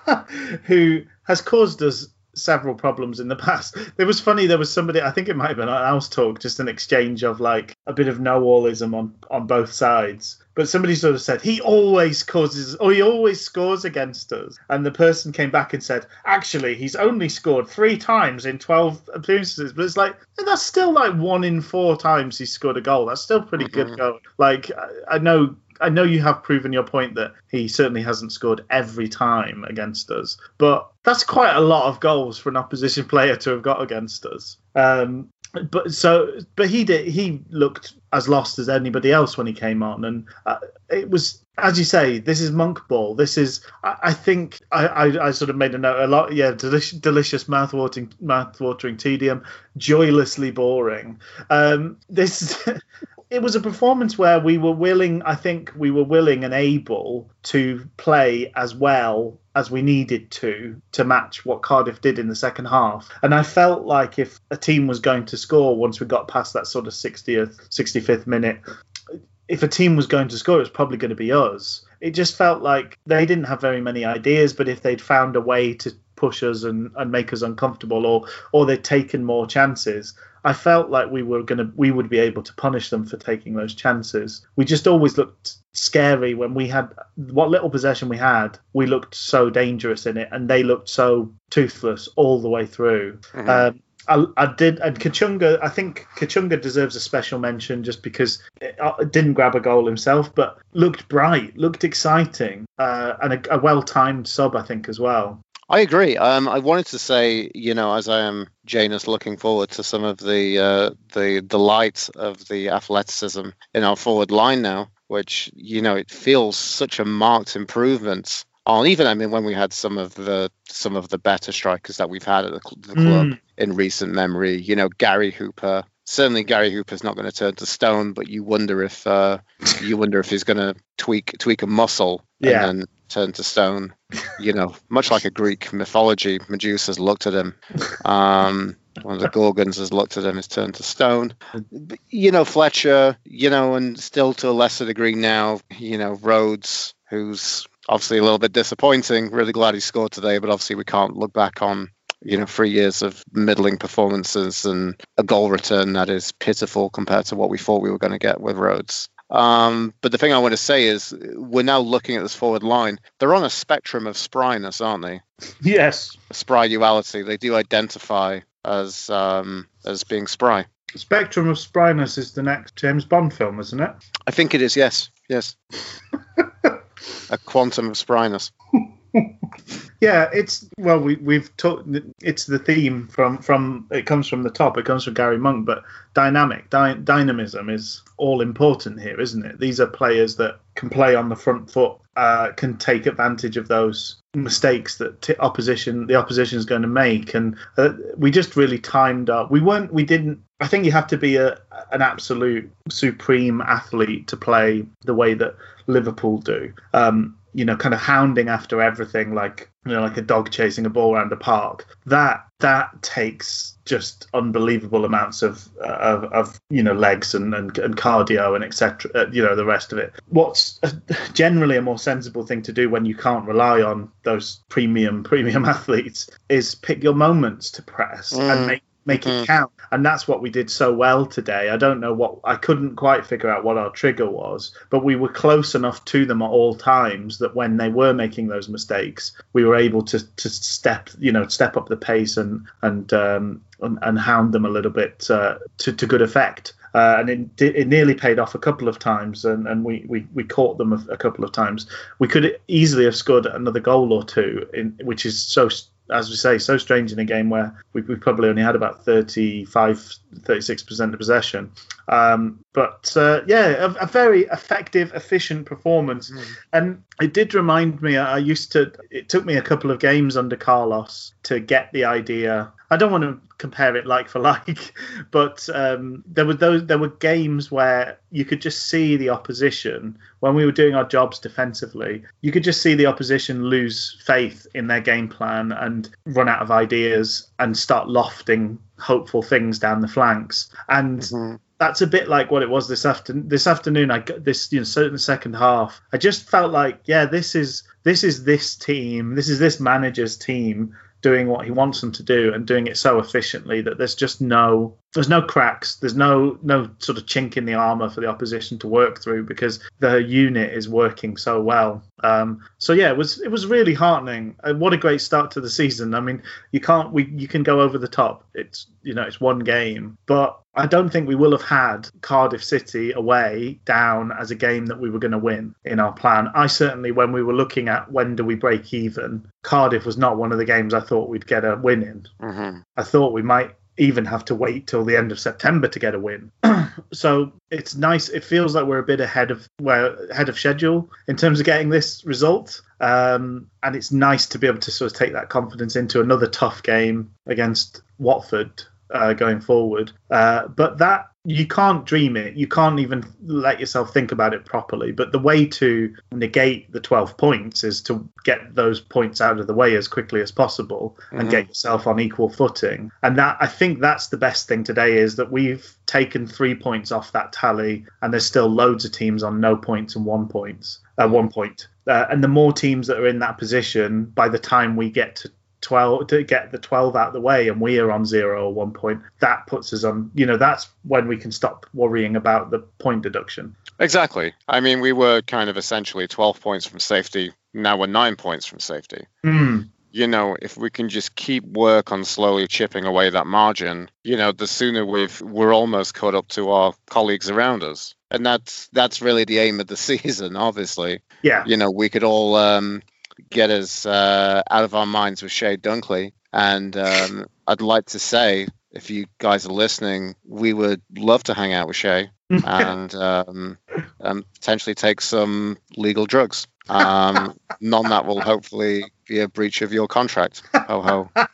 who has caused us several problems in the past. It was funny. There was somebody. I think it might have been on Owlstalk, just an exchange of like a bit of know-allism on on both sides. But somebody sort of said he always causes, or he always scores against us. And the person came back and said, actually, he's only scored three times in twelve appearances. But it's like that's still like one in four times he scored a goal. That's still pretty mm-hmm. good going. Like I know I know you have proven your point that he certainly hasn't scored every time against us, but that's quite a lot of goals for an opposition player to have got against us. Um, but so, but he did. He looked as lost as anybody else when he came on, and uh, it was, as you say, this is monk ball. This is, I, I think, I, I, I, sort of made a note a lot. Yeah, delicious, delicious mouth-watering, mouth-watering tedium, joylessly boring. Um, this. it was a performance where we were willing, I think we were willing and able to play as well as we needed to to match what Cardiff did in the second half. And I felt like if a team was going to score once we got past that sort of 60th, 65th minute, if a team was going to score, it was probably going to be us. It just felt like they didn't have very many ideas, but if they'd found a way to push us and, and make us uncomfortable or or they'd taken more chances, I felt like we were gonna we would be able to punish them for taking those chances. We just always looked scary when we had what little possession we had. We looked so dangerous in it, and they looked so toothless all the way through. Mm-hmm. Um, I, I, did, and Kachunga. I think Kachunga deserves a special mention just because it, uh, didn't grab a goal himself, but looked bright, looked exciting, uh, and a, a well-timed sub, I think, as well. I agree. Um, I wanted to say, you know, as I am Janus looking forward to some of the uh, the delight of the athleticism in our forward line now, which you know it feels such a marked improvement on even I mean when we had some of the some of the better strikers that we've had at the, the club mm. in recent memory. You know, Gary Hooper. Certainly, Gary Hooper's not going to turn to stone, but you wonder if uh, you wonder if he's going to tweak tweak a muscle yeah. and then turned to stone. You know, much like a Greek mythology, Medusa's looked at him. Um, one of the Gorgons has looked at him, has turned to stone. You know, Fletcher, you know, and still to a lesser degree now, you know, Rhodes, who's obviously a little bit disappointing. Really glad he scored today, but obviously we can't look back on you know three years of middling performances and a goal return that is pitiful compared to what we thought we were going to get with Rhodes. Um, but the thing I want to say is, we're now looking at this forward line. They're on a spectrum of spryness, aren't they? Yes. Spry duality. They do identify as um, as being spry. Spectrum of Spryness is the next James Bond film, isn't it? I think it is. Yes. Yes. a quantum of spryness. yeah, it's well, we we've talked. It's the theme from from it comes from the top. It comes from Gary Monk, but dynamic dy- dynamism is all important here, isn't it? These are players that can play on the front foot, uh, can take advantage of those mistakes that t- opposition the opposition is going to make, and uh, we just really timed up. We weren't. We didn't. I think you have to be a an absolute supreme athlete to play the way that Liverpool do. Um, you know, kind of hounding after everything like you know, like a dog chasing a ball around a park. That that takes just unbelievable amounts of uh, of, of, you know legs and, and, and cardio and etc. Uh, you know the rest of it. What's generally a more sensible thing to do when you can't rely on those premium premium athletes is pick your moments to press mm. and make make Mm. it count. And that's what we did so well today. I don't know what I couldn't quite figure out what our trigger was, but we were close enough to them at all times that when they were making those mistakes, we were able to to step you know step up the pace and and um, and, and hound them a little bit uh, to to good effect. Uh, and it, it nearly paid off a couple of times, and, and we, we, we caught them a, a couple of times. We could easily have scored another goal or two, in, which is so, as we say, so strange in a game where we, we probably only had about 35, 36% of possession. Um, but uh, yeah, a, a very effective, efficient performance. And it did remind me, I used to, it took me a couple of games under Carlos to get the idea. I don't want to compare it like for like, but um, there were those there were games where you could just see the opposition when we were doing our jobs defensively. You could just see the opposition lose faith in their game plan and run out of ideas and start lofting hopeful things down the flanks. And Mhm. that's a bit like what it was this afternoon. This afternoon, I got this, you know, certain second half. I just felt like, yeah, this is this is this team. This is this manager's team doing what he wants them to do and doing it so efficiently that there's just no there's no cracks. There's no no sort of chink in the armor for the opposition to work through because the unit is working so well um, so yeah it was it was really heartening uh, what a great start to the season i mean you can't we you can go over the top it's you know it's one game but I don't think we will have had Cardiff City away down as a game that we were going to win in our plan. I certainly, when we were looking at when do we break even, Cardiff was not one of the games I thought we'd get a win in. Mhm. I thought we might even have to wait till the end of September to get a win. so it's nice. It feels like we're a bit ahead of well ahead of schedule in terms of getting this result. Um, and it's nice to be able to sort of take that confidence into another tough game against Watford uh, going forward. Uh, but that you can't dream it. You can't even let yourself think about it properly. But the way to negate the 12 points is to get those points out of the way as quickly as possible and Mhm. get yourself on equal footing. And that I think that's the best thing today is that we've taken three points off that tally, and there's still loads of teams on no points and one points, uh, one point. Uh, and the more teams that are in that position, by the time we get to 12 to get the 12 out of the way and we are on zero or one point that puts us on you know that's when we can stop worrying about the point deduction Exactly. I mean, we were kind of essentially 12 points from safety. Now we're nine points from safety. Mm, You know, if we can just keep work on slowly chipping away that margin, you know, the sooner we've we're almost caught up to our colleagues around us. And that's that's really the aim of the season, obviously. yeah You know, we could all um, get us uh, out of our minds with Chey Dunkley. And um, I'd like to say, if you guys are listening, we would love to hang out with Chey and um, um, potentially take some legal drugs. Um, none that will hopefully be a breach of your contract. Ho ho.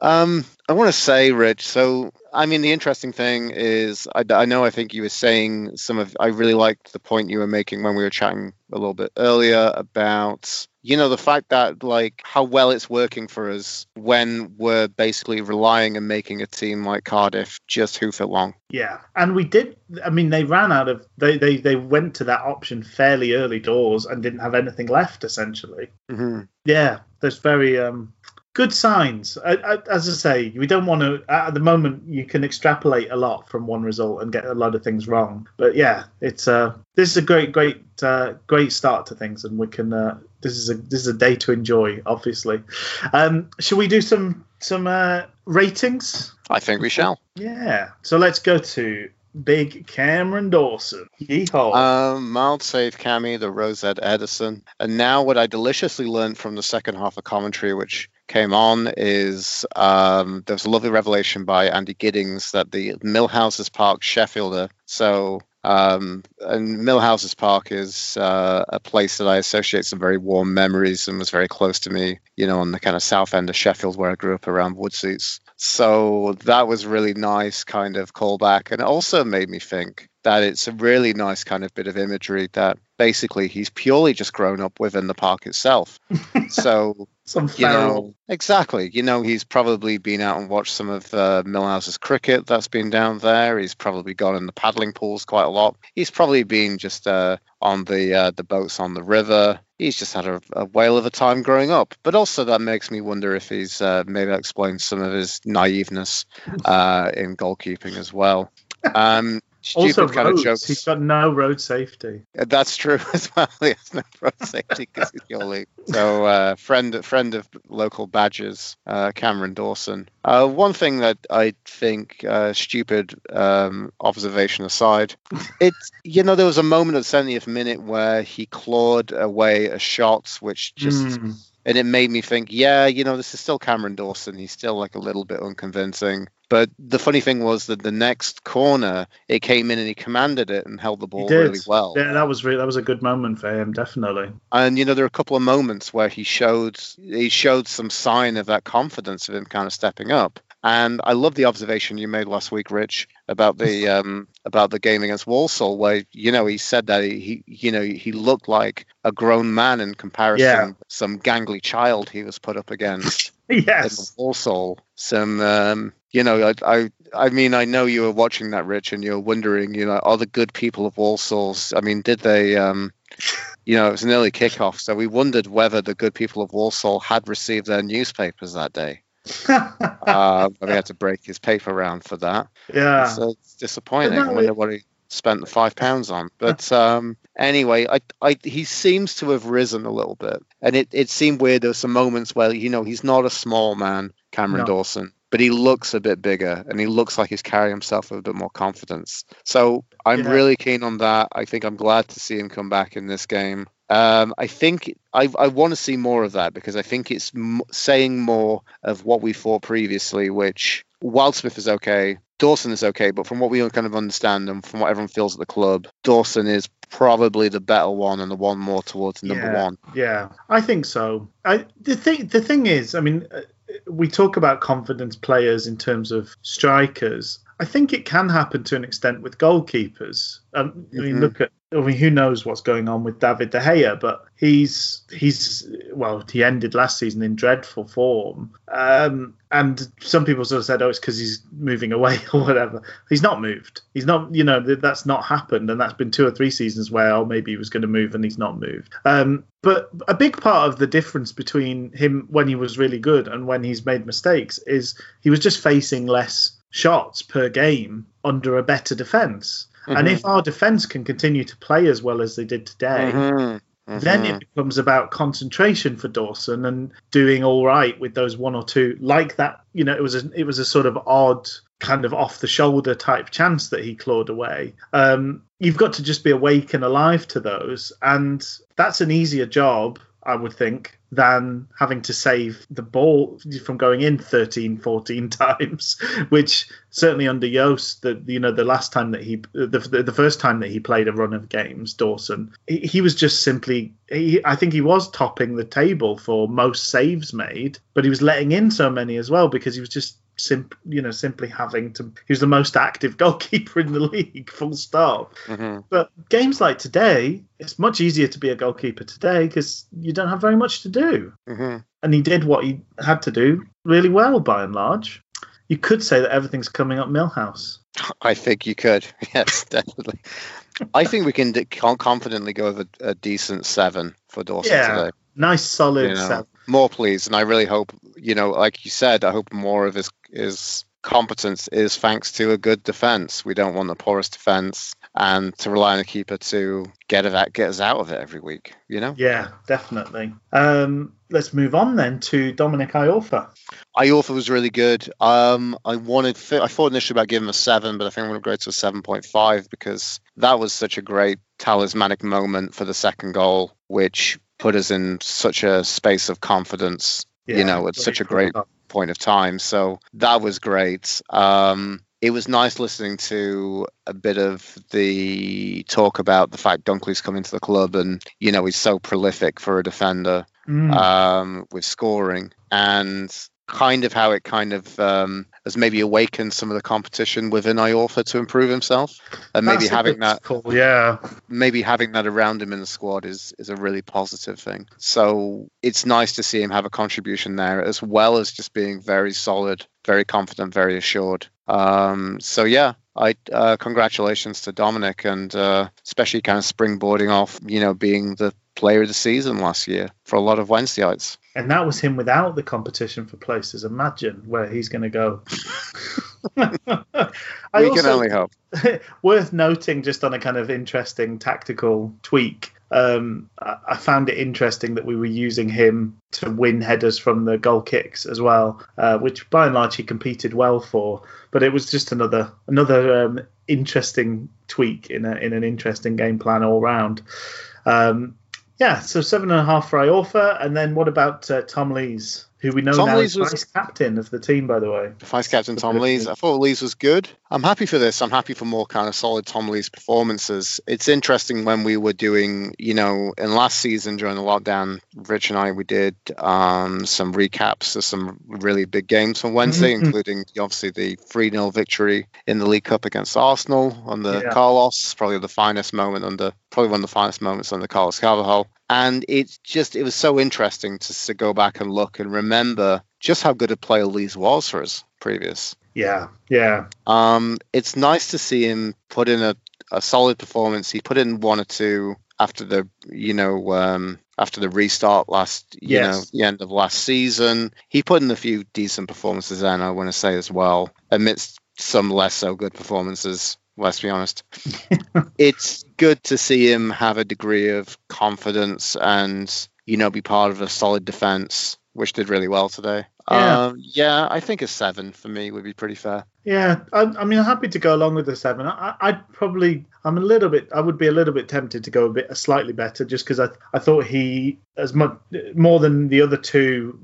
Um, I want to say, Rich. So, I mean, the interesting thing is, I, I know I think you were saying some of. I really liked the point you were making when we were chatting a little bit earlier about, you know, the fact that like how well it's working for us when we're basically relying and making a team like Cardiff just hoof it long. yeah and we did i mean they ran out of they, they they went to that option fairly early doors and didn't have anything left essentially Mm-hmm. yeah there's very um good signs. I, I, as i say we don't want to at the moment you can extrapolate a lot from one result and get a lot of things wrong. But yeah it's uh this is a great great uh, great start to things and we can uh, this is a this is a day to enjoy obviously. Um should we do some some uh ratings? I think we shall. yeah so let's go to big cameron dawson. Yeehaw. Um, mild save Cammy, the Rosette Edison. And now what I deliciously learned from the second half of commentary, which came on, is um, there was a lovely revelation by Andy Giddings that the Millhouses Park Sheffielder. So um, and Millhouses Park is uh, a place that I associate some very warm memories and was very close to me, you know, on the kind of south end of Sheffield where I grew up around Woodseats. So that was really nice kind of callback and it also made me think that it's a really nice kind of bit of imagery that basically he's purely just grown up within the park itself. so Some you know exactly. You know he's probably been out and watched some of uh, millhouse's cricket that's been down there. He's probably gone in the paddling pools quite a lot. He's probably been just uh, on the uh, the boats on the river. He's just had a, a whale of a time growing up. But also that makes me wonder if he's uh, maybe explains some of his naiveness uh, in goalkeeping as well. Um stupid also, kind roads. of jokes He's got no road safety. uh, That's true as well. He has no road safety because he's goalie. So, uh, friend friend of local badgers, uh, Cameron Dawson. Uh, one thing that I think, uh, stupid um, observation aside, it's you know there was a moment at the 70th minute where he clawed away a shot, which just Mm. And it made me think, yeah, you know, this is still Cameron Dawson. He's still like a little bit unconvincing. But the funny thing was that the next corner, it came in and he commanded it and held the He ball really well. Yeah, that was really that was a good moment for him, definitely. And you know, there are a couple of moments where he showed he showed some sign of that confidence of him kind of stepping up. And I love the observation you made last week, Rich, about the um, about the game against Walsall, where you know he said that he, you know he looked like a grown man in comparison Yeah. to some gangly child he was put up against in yes. Walsall. Some um, you know I, I I mean I know you were watching that, Rich, and you're wondering you know are the good people of Walsall's I mean did they um, you know, it was an early kickoff, so we wondered whether the good people of Walsall had received their newspapers that day. Uh, but we had to break his paper round for that. yeah. So it's disappointing. I wonder what he spent the five pounds on. But um, anyway, I, I, he seems to have risen a little bit, and it, it seemed weird. There were some moments where you know he's not a small man, Cameron No. Dawson, but he looks a bit bigger, and he looks like he's carrying himself with a bit more confidence. So I'm Yeah. really keen on that. I think I'm glad to see him come back in this game. Um, I think I, I want to see more of that because I think it's m- saying more of what we thought previously, which Wildsmith is okay, Dawson is okay, but from what we kind of understand and from what everyone feels at the club, Dawson is probably the better one and the one more towards number Yeah. one. Yeah, I think so. I the thing the thing is, I mean, uh, we talk about confidence players in terms of strikers. I think it can happen to an extent with goalkeepers. Um, I mean, Mhm. look at. I mean, who knows what's going on with David De Gea? But he's he's well, he ended last season in dreadful form. Um, and some people sort of said, "Oh, it's because he's moving away or whatever." He's not moved. He's not. You know, that's not happened, and that's been two or three seasons where, oh, maybe he was going to move and he's not moved. Um, but a big part of the difference between him when he was really good and when he's made mistakes is he was just facing less shots per game under a better defense. And Mhm. if our defense can continue to play as well as they did today, Mhm. then Mhm. it becomes about concentration for Dawson and doing all right with those one or two like that. You know, it was a it was a sort of odd kind of off the shoulder type chance that he clawed away. Um, you've got to just be awake and alive to those, and that's an easier job. I would think than having to save the ball from going in 13 14 times which certainly under Jos the you know the last time that he the, the first time that he played a run of games Dawson he, he was just simply he, I think he was topping the table for most saves made but he was letting in so many as well because he was just sim- you know simply having to he was the most active goalkeeper in the league full stop Mhm. but games like today it's much easier to be a goalkeeper today because you don't have very much to do Mhm. and he did what he had to do really well by and large. You could say that everything's coming up Millhouse. I think you could. Yes, definitely. I think we can d- confidently go with a, a decent seven for Dawson Yeah. today. Nice, solid you know, seven. more please and i really hope you know like you said i hope more of his his competence is thanks to a good defense we don't want the poorest defense and to rely on a keeper to get it out, get us out of it every week you know Yeah, definitely. Um, let's move on then to Dominic Iorfa. Iorfa was really good. Um, I wanted, I thought initially about giving him a seven, but I think I'm going to go to a seven point five because that was such a great talismanic moment for the second goal, which put us in such a space of confidence. Yeah, you know, it's such a great point of time. So that was great. Um, it was nice listening to a bit of the talk about the fact Dunkley's come into the club and you know he's so prolific for a defender Mm. um, with scoring and kind of how it kind of um, has maybe awakened some of the competition within Iorfa to improve himself, and maybe That's having that call, yeah. maybe having that around him in the squad is is a really positive thing. So it's nice to see him have a contribution there, as well as just being very solid, very confident, very assured. Um, so yeah, I uh, congratulations to Dominic, and uh, especially kind of springboarding off, you know, being the player of the season last year for a lot of Wednesdayites. And that was him without the competition for places. Imagine where he's going to go. I we can only hope. worth noting, just on a kind of interesting tactical tweak. Um, I, I found it interesting that we were using him to win headers from the goal kicks as well, uh, which by and large he competed well for. But it was just another another um, interesting tweak in a, in an interesting game plan all round. Um, yeah, so seven and a half for Iorfa, and then what about uh, Tom Lees, who we know Tom now Lees is was- vice captain of the team, by the way. Vice Captain Tom Lees. I thought Lees was good. I'm happy for this. I'm happy for more kind of solid Tom Lees performances. It's interesting when we were doing, you know, in last season during the lockdown, Rich and I, we did um, some recaps of some really big games from Wednesday, Mhm. including obviously the 3 0 victory in the League Cup against Arsenal on the Yeah. Carlos, probably the finest moment under, probably one of the finest moments under Carlos Carvalhal. And it's just, it was so interesting to, to go back and look and remember just how good a player Lees was for us previous. Yeah, yeah, Um, it's nice to see him put in a, a solid performance. He put in one or two after the you know um, after the restart last you Yes. know the end of last season. He put in a few decent performances and I want to say as well amidst some less so good performances. Let's be honest. it's good to see him have a degree of confidence and you know be part of a solid defense, which did really well today. Yeah. Um, yeah, I think a seven for me would be pretty fair. yeah. I, I mean, I'm happy to go along with the seven. I, I'd probably, I'm a little bit, I would be a little bit tempted to go a bit, slightly better, just because I, I thought he, as much more than the other two,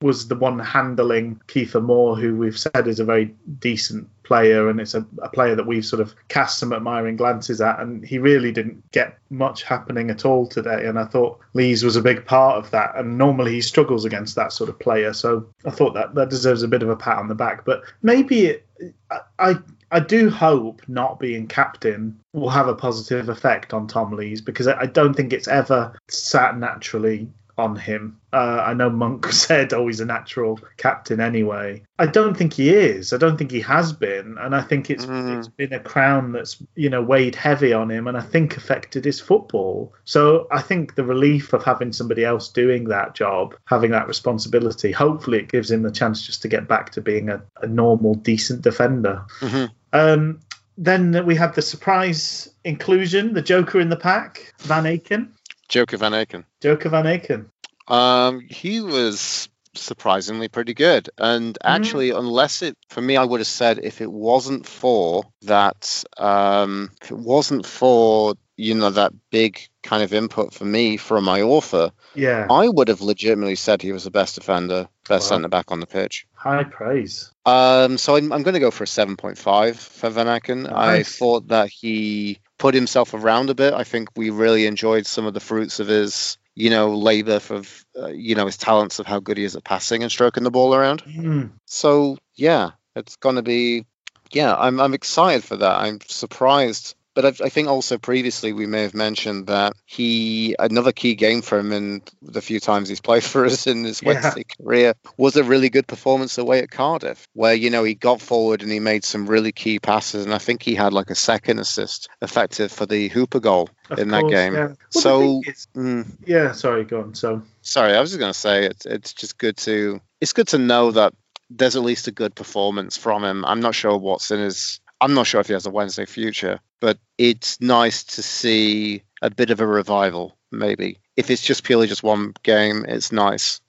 was the one handling Kiefer Moore, who we've said is a very decent player, and it's a, a player that we've sort of cast some admiring glances at, and he really didn't get much happening at all today. And I thought Lees was a big part of that, and normally he struggles against that sort of player. So I thought that that deserves a bit of a pat on the back. But maybe it, I, I I do hope not being captain will have a positive effect on Tom Lees because I, don't think it's ever sat naturally on him. Uh, I know Monk said, "Oh, he's a natural captain anyway." I don't think he is. I don't think he has been, and I think it's Mm. it's been a crown that's you know weighed heavy on him, and I think affected his football. So I think the relief of having somebody else doing that job, having that responsibility, hopefully it gives him the chance just to get back to being a, a normal, decent defender. Mhm. Um, then we have the surprise inclusion, the Joker in the pack, Van Aken. Joker Van Aken. Joker Van Aken. Um, he was surprisingly pretty good, and actually, unless it for me, I would have said if it wasn't for that, um, if it wasn't for you know that big kind of input for me from my author, Yeah, I would have legitimately said he was the best defender, best Wow. centre back on the pitch. high praise. Um, so I'm, I'm going to go for a 7.5 for Van Aken. I thought that he put himself around a bit. I think we really enjoyed some of the fruits of his, you know, labour for, uh, you know, his talents of how good he is at passing and stroking the ball around. Mm, So yeah, it's going to be, yeah, I'm I'm excited for that. I'm surprised. But I, I think also previously we may have mentioned that he another key game for him in the few times he's played for us in his Yeah. Wednesday career was a really good performance away at Cardiff, where you know he got forward and he made some really key passes, and I think he had like a second assist effective for the Hooper goal of in that game. yeah. Well, So- is- Mm. yeah, sorry, go on. So Sorry, I was just going to say it's it's just good to it's good to know that there's at least a good performance from him. I'm not sure what's in his. I'm not sure if he has a Wednesday future, but it's nice to see a bit of a revival. Maybe if it's just purely just one game, it's nice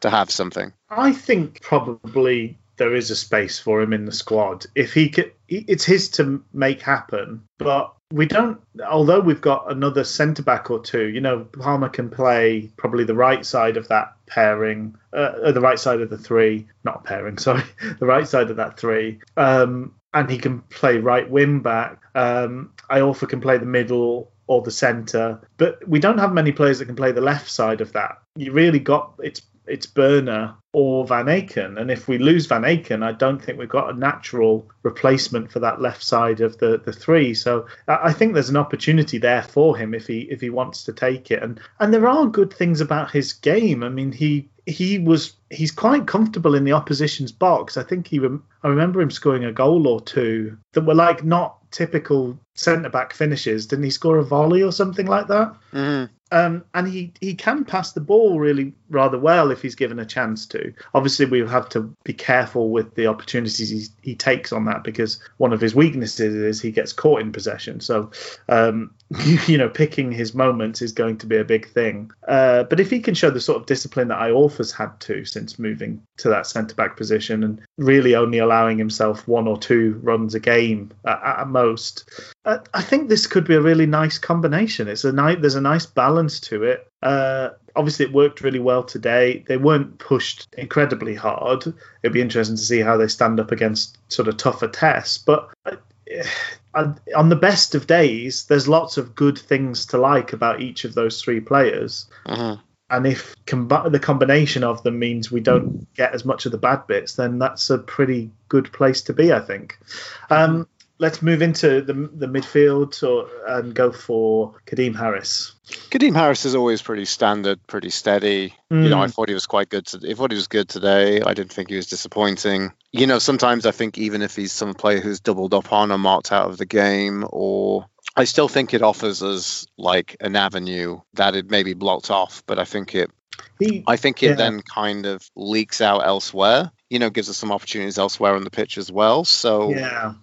to have something. I think probably there is a space for him in the squad. If he could, it's his to make happen. But we don't. Although we've got another centre back or two, you know, Palmer can play probably the right side of that pairing, uh, uh, the right side of the three, not pairing, sorry, the right side of that three. Um, and he can play right wing back. Um, I also can play the middle or the centre, but we don't have many players that can play the left side of that. You really got it's it's Börner or Van Aken. And if we lose Van Aken, I don't think we've got a natural replacement for that left side of the, the three. So I think there's an opportunity there for him if he if he wants to take it. And and there are good things about his game. I mean, he he was he's quite comfortable in the opposition's box. I think he rem- I remember him scoring a goal or two that were like not typical centre back finishes. Didn't he score a volley or something like that? Mhm. Um, and he, he can pass the ball really rather well if he's given a chance to. Obviously, we'll have to be careful with the opportunities he, he takes on that because one of his weaknesses is he gets caught in possession. So, um, you know, picking his moments is going to be a big thing. Uh, but if he can show the sort of discipline that Iorfa's had to since moving to that centre back position and really only allowing himself one or two runs a game at, at most, uh, I think this could be a really nice combination. It's a nice, there's a nice balance to it. Uh, obviously, it worked really well today. They weren't pushed incredibly hard. It'd be interesting to see how they stand up against sort of tougher tests. But uh, uh, on the best of days, there's lots of good things to like about each of those three players. Mhm. And if combi- the combination of them means we don't get as much of the bad bits, then that's a pretty good place to be, I think. Um, let's move into the the midfield or, and go for Kadeem Harris. Kadeem Harris is always pretty standard, pretty steady. You know, I Mm. thought he was quite good. To, I thought he was good today. I didn't think he was disappointing. You know, sometimes I think even if he's some player who's doubled up on or marked out of the game, or I still think it offers us like an avenue that it may be blocked off, but I think it He, I think it Yeah. then kind of leaks out elsewhere. You know, gives us some opportunities elsewhere on the pitch as well. So yeah,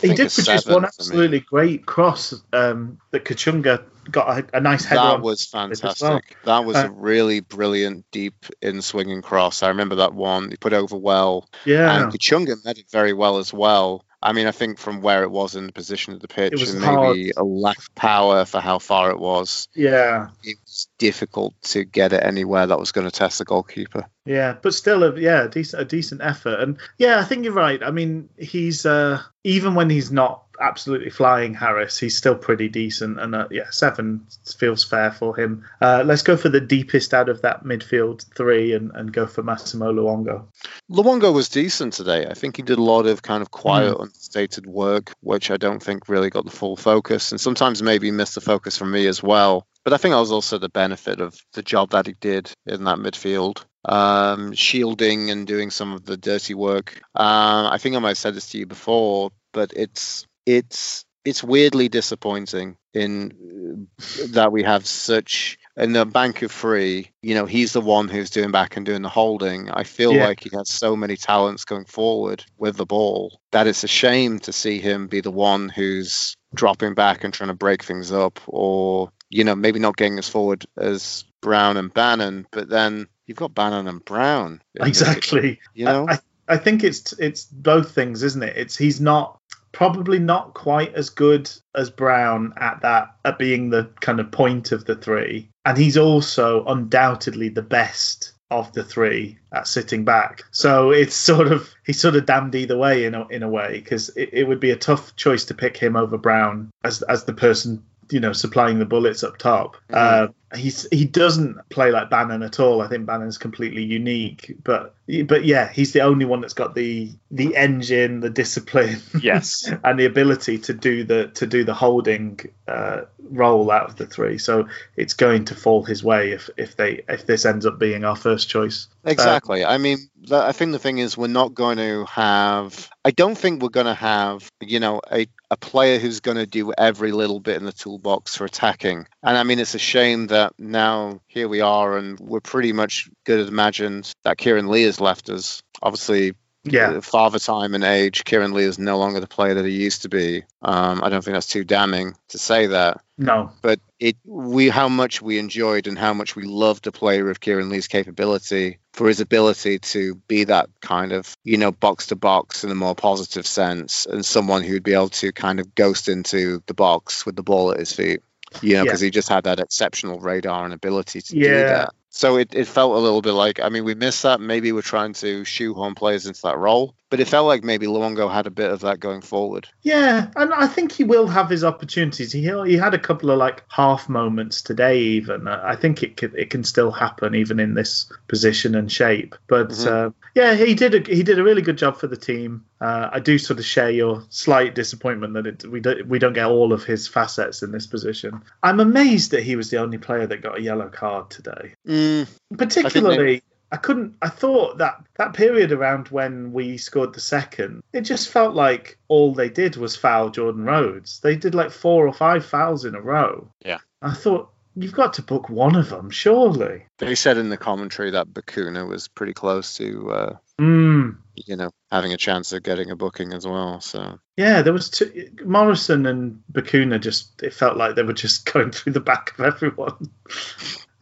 he did produce one absolutely great cross um, that Kachunga got a, a nice header That was as well. fantastic. That was Uh, a really brilliant deep in swinging cross. I remember that one. He put over well, Yeah, and Kachunga met it very well as well. I mean, I think from where it was in the position of the pitch, and hard. maybe a lack of power for how far it was, yeah, it was difficult to get it anywhere that was going to test the goalkeeper. yeah, but still, a, yeah, a decent, a decent effort. And yeah, I think you're right. I mean, he's uh, even when he's not absolutely flying Harris, he's still pretty decent. And uh, yeah, seven feels fair for him. Uh, let's go for the deepest out of that midfield three and, and go for Massimo Luongo. Luongo was decent today. I think he did a lot of kind of quiet, understated work, which I don't think really got the full focus, and sometimes maybe missed the focus from me as well. But I think that was also the benefit of the job that he did in that midfield, um, shielding and doing some of the dirty work. Uh, I think I might have said this to you before, but it's it's it's weirdly disappointing in that we have such in the bank of free, you know, he's the one who's doing back and doing the holding. I feel Yeah. like he has so many talents going forward with the ball that it's a shame to see him be the one who's dropping back and trying to break things up, or you know, maybe not getting as forward as Brown and Bannan, but then you've got Bannan and Brown. Exactly. You know, I, I I think it's it's both things, isn't it? It's he's not probably not quite as good as Brown at that at being the kind of point of the three, and he's also undoubtedly the best of the three at sitting back. So it's sort of he's sort of damned either way in a in a way because it, it would be a tough choice to pick him over Brown as as the person you know supplying the bullets up top. Uh, he's he doesn't play like Bannan at all. I think Bannan's completely unique, but but yeah, he's the only one that's got the the engine, the discipline, Yes. and the ability to do the to do the holding uh, role out of the three. So it's going to fall his way if if they if this ends up being our first choice. Uh, exactly. I mean, I think the thing is, we're not going to have. I don't think we're going to have, you know, a, a player who's going to do every little bit in the toolbox for attacking. And I mean, it's a shame that now here we are, and we're pretty much good as imagined that Kieran Lee has left us. Obviously, Yeah, father time and age, Kieran Lee is no longer the player that he used to be. Um, I don't think that's too damning to say that no, but it we how much we enjoyed and how much we loved a player of Kieran Lee's capability for his ability to be that kind of you know box to box in a more positive sense and someone who'd be able to kind of ghost into the box with the ball at his feet you know Yeah. because he just had that exceptional radar and ability to do Yeah. that So it, it felt a little bit like, I mean, we missed that. Maybe we're trying to shoehorn players into that role, but it felt like maybe Luongo had a bit of that going forward. Yeah, and I think he will have his opportunities. He he had a couple of like half moments today. Even I think it can, it can still happen even in this position and shape. But Mhm. uh, yeah, he did a, he did a really good job for the team. Uh, I do sort of share your slight disappointment that it, we don't we don't get all of his facets in this position. I'm amazed that he was the only player that got a yellow card today. Mm, Particularly, I couldn't. I thought that that period around when we scored the second, it just felt like all they did was foul Jordan Rhodes. They did like four or five fouls in a row. Yeah. I thought you've got to book one of them, surely. they said in the commentary that Bacuna was pretty close to, uh, Mm. you know, having a chance of getting a booking as well. So Yeah, there was two, Morrison and Bacuna. Just it felt like they were just going through the back of everyone.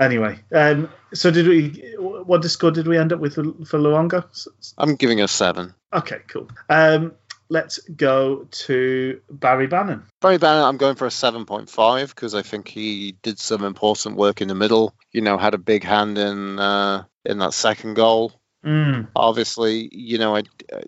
Anyway, um, so did we? What score did we end up with for, Luongo? I'm giving a seven. Okay, cool. Um, let's go to Barry Bannan. Barry Bannan, I'm going for a 7.5 because I think he did some important work in the middle. You know, had a big hand in uh, in that second goal. Mm. Obviously, you know, I, I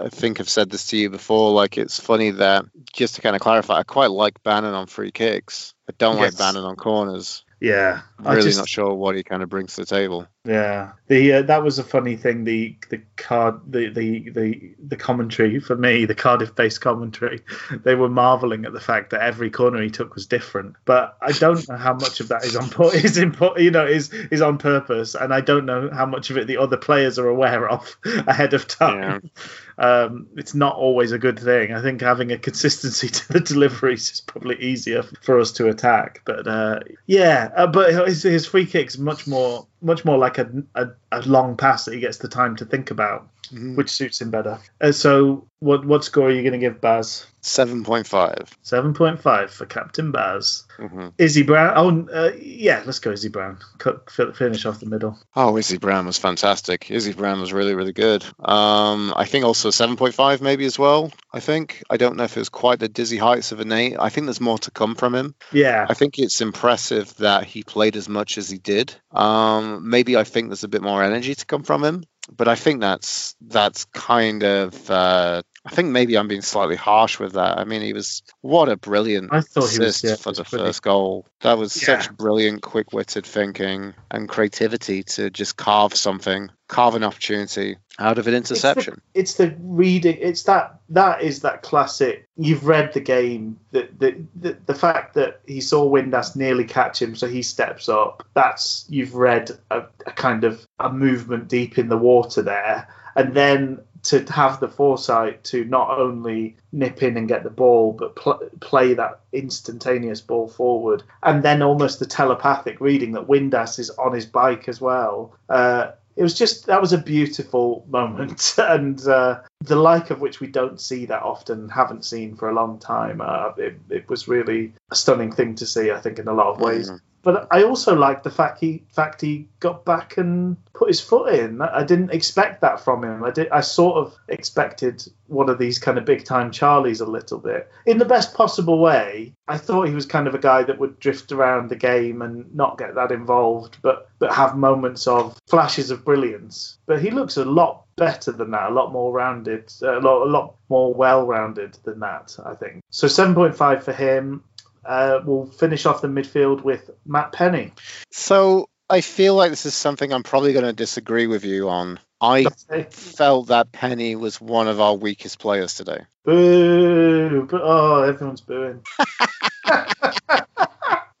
I think I've said this to you before. Like, it's funny that just to kind of clarify, I quite like Bannan on free kicks. I don't like Yes. Bannan on corners. Yeah, I'm really just, not sure what he kind of brings to the table. Yeah, the uh, that was a funny thing. The the card the the the, the commentary for me, the Cardiff based commentary, they were marveling at the fact that every corner he took was different. But I don't know how much of that is on is impo- you know is is on purpose, and I don't know how much of it the other players are aware of ahead of time. Um, it's not always a good thing. I think having a consistency to the deliveries is probably easier for us to attack. But uh, yeah, uh, but his, his free kicks much more much more like a, a, a long pass that he gets the time to think about, Mhm. which suits him better. Uh, so what what score are you going to give Baz? 7.5. Seven point five for Captain Baz. hmm Izzy Brown. Oh uh, yeah, let's go Izzy Brown. Cut, fi- finish off the middle. Oh, Izzy Brown was fantastic. Izzy Brown was really, really good. Um, I think also 7.5 maybe as well. I think. I don't know if it was quite the dizzy heights of an 8. I think there's more to come from him. Yeah, I think it's impressive that he played as much as he did. Um, maybe I think there's a bit more energy to come from him, but I think that's that's kind of. Uh, I think maybe I'm being slightly harsh with that. I mean, he was what a brilliant I thought he was, assist yeah, for the pretty- first goal. That was Yeah. such brilliant, quick-witted thinking and creativity to just carve something, carve an opportunity out of an interception. it's the reading it's that that is that classic you've read the game the the, the, the fact that he saw windass nearly catch him so he steps up that's you've read a, a kind of a movement deep in the water there and then to have the foresight to not only nip in and get the ball but pl- play that instantaneous ball forward. And then almost the telepathic reading that windass is on his bike as well. Uh, it was just that was a beautiful moment. And uh, the like of which we don't see that often haven't seen for a long time. Uh, it, it was really a stunning thing to see i think in a lot of ways. Mhm. But i also like the fact he fact he got back and put his foot in. I didn't expect that from him. I did i sort of expected one of these kind of big time charlies a little bit. In the best possible way i thought he was kind of a guy that would drift around the game and not get that involved but but have moments of flashes of brilliance. But he looks a lot better than that a lot more rounded a lot, a lot more well rounded than that i think. So 7.5 for him uh, we'll finish off the midfield with Matt Penney. So I feel like this is something I'm probably going to disagree with you on. I felt that Penney was one of our weakest players today. Boo! Boo- Oh, everyone's booing.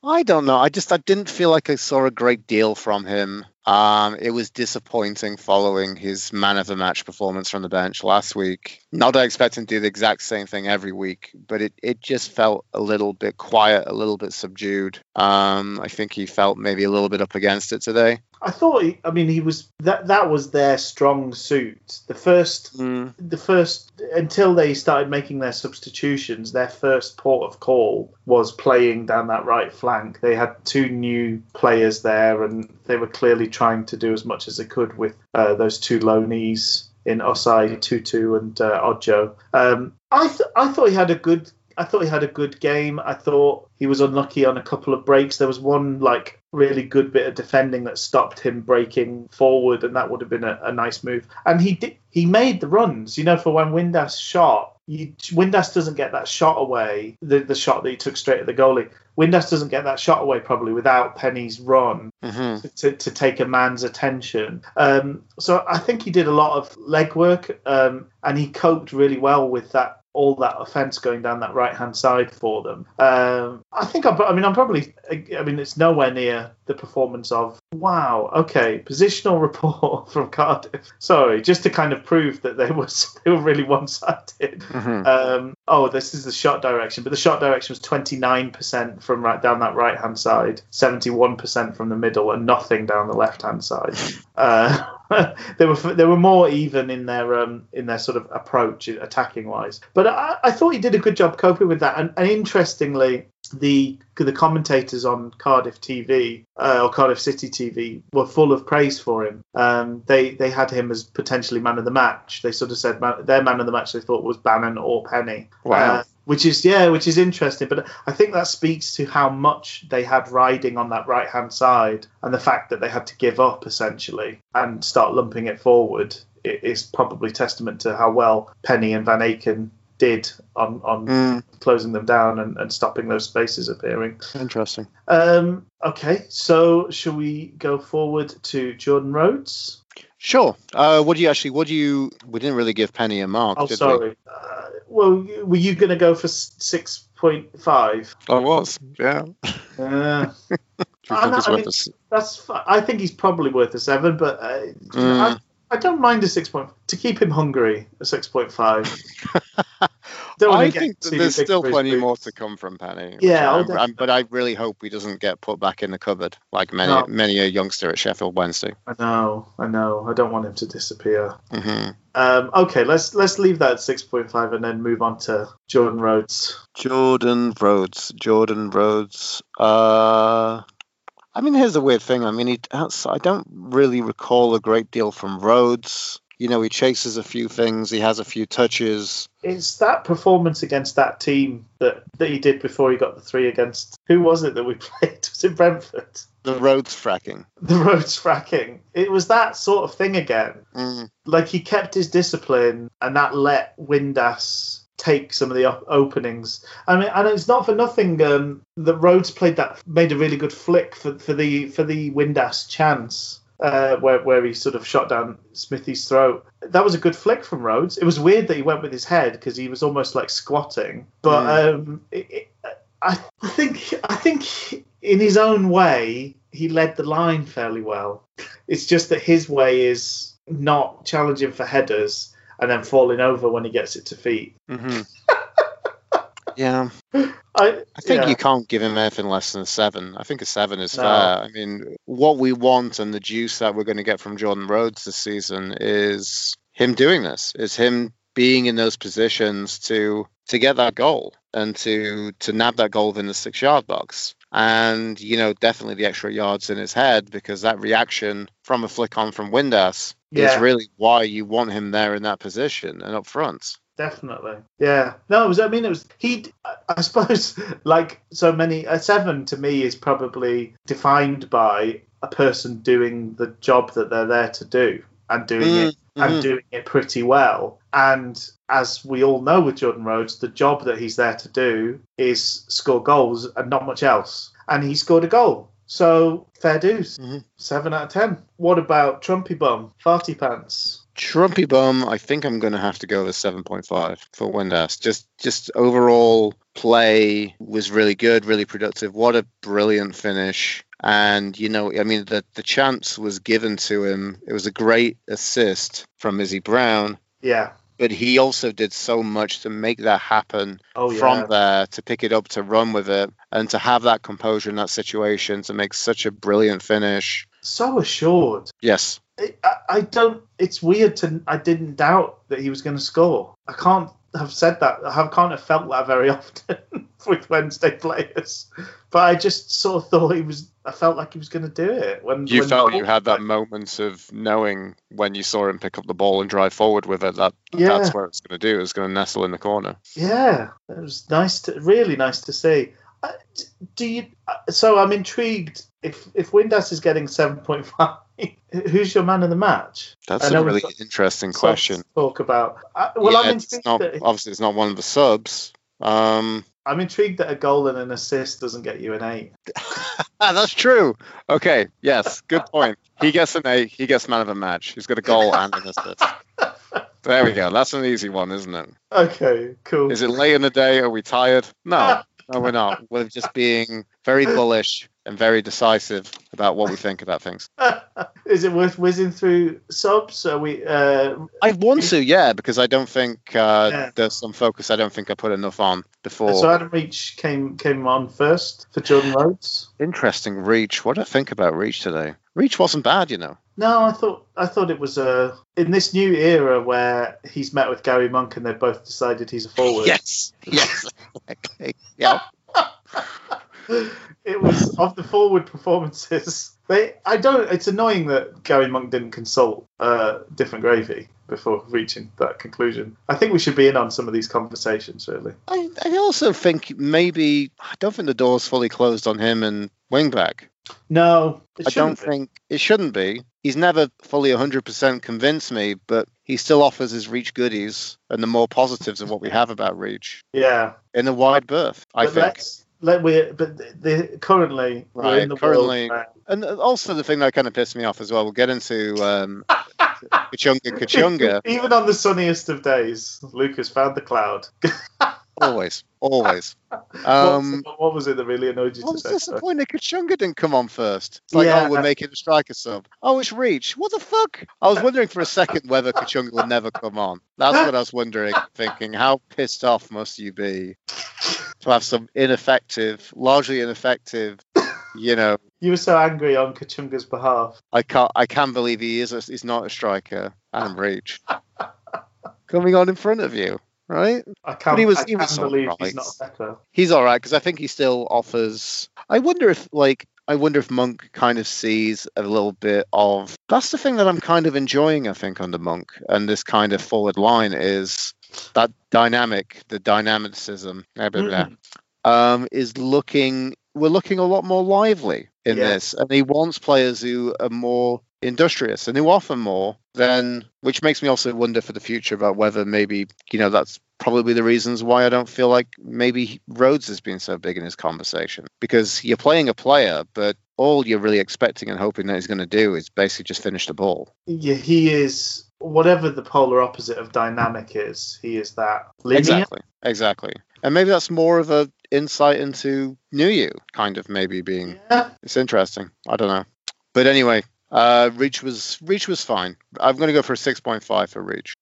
I don't know. I just I didn't feel like I saw a great deal from him. Um, it was disappointing following his man of the match performance from the bench last week. Not that I expect him to do the exact same thing every week, but it, it just felt a little bit quiet, a little bit subdued. Um, I think he felt maybe a little bit up against it today. I thought, he, I mean, he was that that was their strong suit. The first, Mm, the first until they started making their substitutions, their first port of call was playing down that right flank. They had two new players there, and they were clearly trying to do as much as they could with uh, those two loanees in Osei Tutu and uh, Ojo. Um, I th- I thought he had a good. I thought he had a good game. I thought he was unlucky on a couple of breaks. There was one like really good bit of defending that stopped him breaking forward, and that would have been a, a nice move. And he did. He made the runs. You know, for when Windass shot, you, Windass doesn't get that shot away. The the shot that he took straight at the goalie. Windass doesn't get that shot away probably without Penney's run hmm to, to take a man's attention. Um, so I think he did a lot of legwork, um, and he coped really well with that all that offence going down that right hand side for them. Um, I think I'm, I mean I'm probably I mean it's nowhere near the performance of wow okay positional report from Cardiff. Sorry, just to kind of prove that they was they were really one sided. hmm Um, oh, this is the shot direction, but the shot direction was 29% from right down that right hand side, 71% from the middle, and nothing down the left hand side. Uh, they were they were more even in their um, in their sort of approach attacking wise. But I, I thought he did a good job coping with that. And, and interestingly, the the commentators on Cardiff TV uh, or Cardiff City TV were full of praise for him. Um, they they had him as potentially man of the match. They sort of said man, their man of the match they thought was Bannan or Penney. Wow. Uh, which is yeah, which is interesting. But I think that speaks to how much they had riding on that right hand side, and the fact that they had to give up essentially and start lumping it forward is probably testament to how well Penney and Van Aken did on on Mm, closing them down and, and stopping those spaces appearing. interesting. Um, okay, so shall we go forward to Jordan Rhodes? Sure. Uh, what do you actually? What do you? We didn't really give Penney a mark. Oh, sorry. Uh, well, were you going to go for six point five? I was. Yeah. Uh, I think know, I mean- a s- that's. I think he's probably worth a seven, but uh, Mm. I, I don't mind a six point to keep him hungry. A six point five. I think there's still plenty more to come from Penney. Yeah, I- I'll I'm- but I really hope he doesn't get put back in the cupboard like many No. many a youngster at Sheffield Wednesday. I know, I know. I don't want him to disappear. hmm Um, okay, let's let's leave that at six point five and then move on to Jordan Rhodes. Jordan Rhodes. Jordan Rhodes. Uh, I mean, here's the weird thing. I mean, he, I don't really recall a great deal from Rhodes. You know, he chases a few things. He has a few touches. It's that performance against that team that, that he did before he got the three against. Who was it that we played? Was it Brentford? The Rhodes fracking. The Rhodes fracking. It was that sort of thing again. Mm, Like he kept his discipline, and that let Windass take some of the op- openings. I mean, and it's not for nothing um, that Rhodes played that, made a really good flick for, for the for the Windass chance. Uh, where where he sort of shot down Smithy's throat. That was a good flick from Rhodes. It was weird that he went with his head because he was almost like squatting. But um, it, it, I think I think in his own way he led the line fairly well. It's just that his way is not challenging for headers and then falling over when he gets it to feet. hmm yeah, I, I think yeah. you can't give him anything less than a seven. I think a seven is No. fair. I mean, what we want and the juice that we're going to get from Jordan Rhodes this season is him doing this, is him being in those positions to to get that goal and to to nab that goal within the six yard box. And you know, definitely the extra yards in his head because that reaction from a flick on from Windass Yeah. is really why you want him there in that position and up front. Definitely. Yeah. No, it was, I mean, it was, he, I- suppose, like so many, a seven to me is probably defined by a person doing the job that they're there to do and doing it Mhm. and doing it pretty well. And as we all know with Jordan Rhodes, the job that he's there to do is score goals and not much else. And he scored a goal. So fair dues. Mhm. Seven out of ten. What about Trumpy Bum? Farty Pants. Trumpy bum, I think I'm going to have to go with 7.5 for Windass. Just, just overall play was really good, really productive. What a brilliant finish! And you know, I mean, the the chance was given to him. It was a great assist from Izzy Brown, Yeah. but he also did so much to make that happen Oh, yeah. from there, to pick it up, to run with it, and to have that composure in that situation, to make such a brilliant finish. so assured. Yes. I, I- I don't. It's weird to. I didn't doubt that he was going to score. I can't have said that. I have, can't have felt that very often. with Wednesday players. But I just sort of thought he was. I felt like he was going to do it when You when felt you had that moment of knowing when you saw him pick up the ball and drive forward with it that Yeah. that's where it's going to do. It's going to nestle in the corner. Yeah, it was nice to really nice to see. Do you? uh, So I'm intrigued. If if Windass is getting seven point five, who's your man of the match? That's a really interesting question. Talk about. Uh, well, Yeah, I'm it's not, obviously, it's not one of the subs. Um, I'm intrigued that a goal and an assist doesn't get you an eight. that's true. Okay, yes, good point. He gets an eight. He gets man of the match. He's got a goal and an assist. There we go. That's an easy one, isn't it? Okay, cool. Is it late in the day? Are we tired? No, no, we're not. We're just being very bullish and very decisive about what we think about things. is it worth whizzing through subs? Are we? Uh, I want to, yeah, because I don't think uh, Yeah. there's some focus I don't think I put enough on before. so Adam Reach came came on first for Jordan Rhodes. Interesting reach. What do I think about reach today? Reach wasn't bad, you know. No, I thought I thought it was uh, in this new era where he's met with Gary Monk and they've both decided he's a forward. Yes, yes, exactly. Yeah, it was of the forward performances. They, I don't. It's annoying that Gary Monk didn't consult uh, different gravy before reaching that conclusion. I think we should be in on some of these conversations. Really, I, I also think maybe I don't think the door's fully closed on him and wingback. no, I don't be. think it shouldn't be. He's never fully 100% convinced me, but he still offers his reach goodies and the more positives of what we have about reach Yeah, in a wide berth. I but think. let's let we. But the, the currently we're Right, in the currently- world. And also the thing that kind of pissed me off as well. We'll get into um, Kachunga Kachunga. Even on the sunniest of days, Lucas found the cloud. always, always. What- Um, what, was it that really annoyed you I was disappointed Kachunga didn't come on first. It's like, Yeah. oh, we're making a striker sub. Oh, it's Reach. What the fuck? I was wondering for a second whether Kachunga would never come on. That's what I was wondering, thinking, how pissed off must you be to have some ineffective, largely ineffective, you know, You were so angry on Kachunga's behalf. I can't. I can't believe he is. A, he's not a striker. And reach coming on in front of you, right? I can't, he was- I he was believe right. he's not better. He's all right because I think he still offers. I wonder if like. I wonder if Monk kind of sees a little bit of. That's the thing that I'm kind of enjoying. I think under Monk and this kind of forward line is that dynamic, the dynamicism, blah, blah, blah, um, is looking. We're looking a lot more lively in Yeah. this, and he wants players who are more industrious and who offer more. Then, which makes me also wonder for the future about whether maybe you know that's probably the reasons why I don't feel like maybe Rhodes has been so big in his conversation because you're playing a player, but all you're really expecting and hoping that he's going to do is basically just finish the ball. Yeah, he is whatever the polar opposite of dynamic is. He is that linear. Exactly, exactly, and maybe that's more of a insight into new you, kind of maybe being. Yeah, It's interesting. I don't know, but anyway, uh, Reach was Reach was fine. I'm going to go for a six point five for Reach.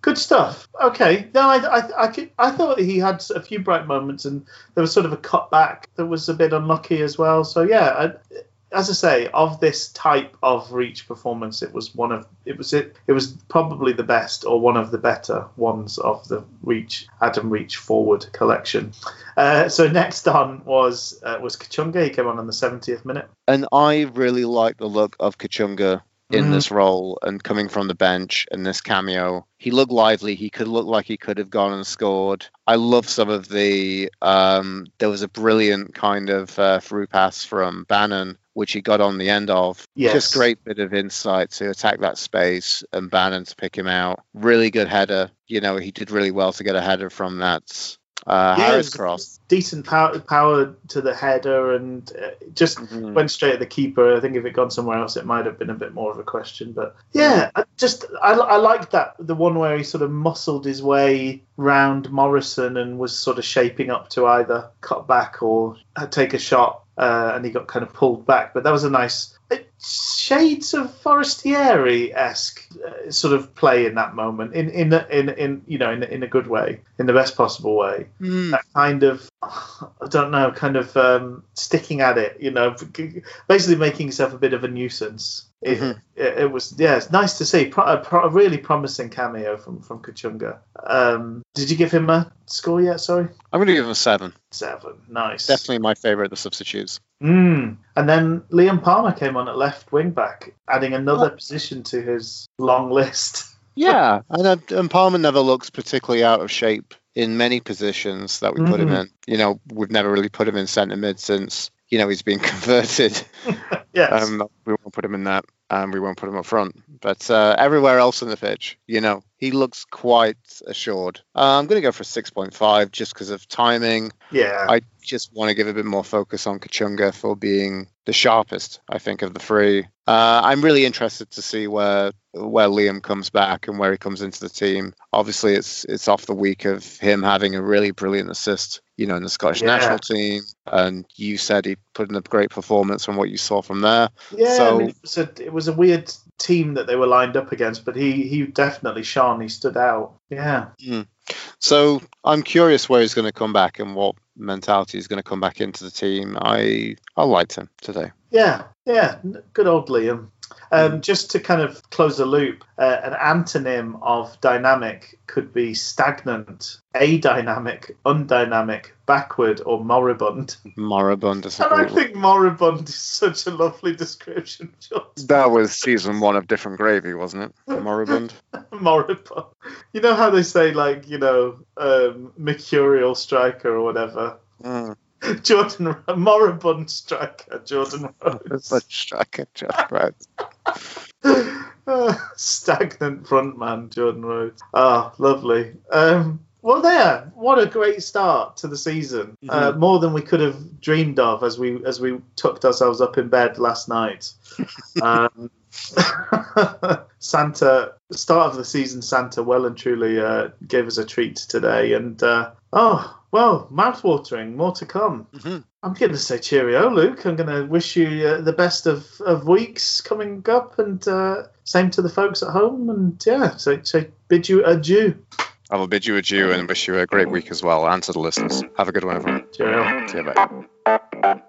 good stuff. Okay, no, I, I, I, could, I thought he had a few bright moments, and there was sort of a cutback that was a bit unlucky as well. So yeah, I, as I say, of this type of reach performance, it was one of it was it it was probably the best or one of the better ones of the reach Adam Reach forward collection. Uh, so next on was uh, was Kachunga. He came on in the 70th minute. And I really like the look of Kachunga in Mhm. this role and coming from the bench and this cameo. He looked lively. He could look like he could have gone and scored. I love some of the. Um, there was a brilliant kind of uh, through pass from Bannan, which he got on the end of. Yes. Just great bit of insight to attack that space and Bannan to pick him out. Really good header. You know, he did really well to get a header from that uh, Yeah, Harris cross. Decent power, power to the header and uh, just Mhm. went straight at the keeper. I think if it gone somewhere else, it might have been a bit more of a question. But yeah, I just I, I like that the one where he sort of muscled his way round Morrison and was sort of shaping up to either cut back or uh, take a shot, uh, and he got kind of pulled back. But that was a nice. It, shades of Forestieri esque uh, sort of play in that moment, in in in in you know in in a good way, in the best possible way. That kind of I don't know, kind of um, sticking at it, you know, basically making himself a bit of a nuisance. It, Mhm. it, it was yeah, it's nice to see. Pro, a, pro, a really promising cameo from from Kachunga. Um, did you give him a score yet? Sorry, I'm going to give him a seven. seven. Nice. Definitely my favorite of the substitutes. Mm. And then Liam Palmer came on at left wing back, adding another position to his long list. Yeah, and, uh, and Palmer never looks particularly out of shape in many positions that we put him Mhm. in. You know, we've never really put him in centre mid since you know he's been converted. yes. Um, we won't put him in that, and we won't put him up front. But uh, everywhere else on the pitch, you know, he looks quite assured. Uh, I'm going to go for 6.5 just because of timing. yeah. I just want to give a bit more focus on Kachunga for being the sharpest, I think, of the three. Uh, I'm really interested to see where where Liam comes back and where he comes into the team. Obviously, it's it's off the week of him having a really brilliant assist, you know, in the Scottish Yeah. national team. And you said he put in a great performance from what you saw from there. Yeah, So- I mean, it, was a, it was a weird team that they were lined up against, but he he definitely shone. He stood out. Yeah. Hmm. So I'm curious where he's going to come back and what mentality he's going to come back into the team. I I liked him today. Yeah, yeah, good old Liam. Um, just to kind of close the loop, uh, an antonym of dynamic could be stagnant, adynamic, undynamic, backward, or moribund. Moribund is a And I think moribund is such a lovely description. Just That was season one of Different Gravy, wasn't it? Moribund. moribund. You know how they say, like, you know, um, mercurial striker or whatever. Mm. Jordan moribund striker, Jordan It's Rose. a striker, Jeff Rhodes. Stagnant frontman, Jordan Rhodes. Ah, lovely. Um, well, there. What a great start to the season. Uh, more than we could have dreamed of as we as we tucked ourselves up in bed last night. um, Santa, start of the season, Santa well and truly uh, gave us a treat today, and uh, oh well, mouthwatering. More to come. Mhm. I'm going to say cheerio, Luke. I'm going to wish you uh, the best of, of weeks coming up, and uh, same to the folks at home. And yeah, so, so bid you adieu. I will bid you adieu and wish you a great week as well, and to the listeners. Have a good one, everyone. Cheerio. See you, bye.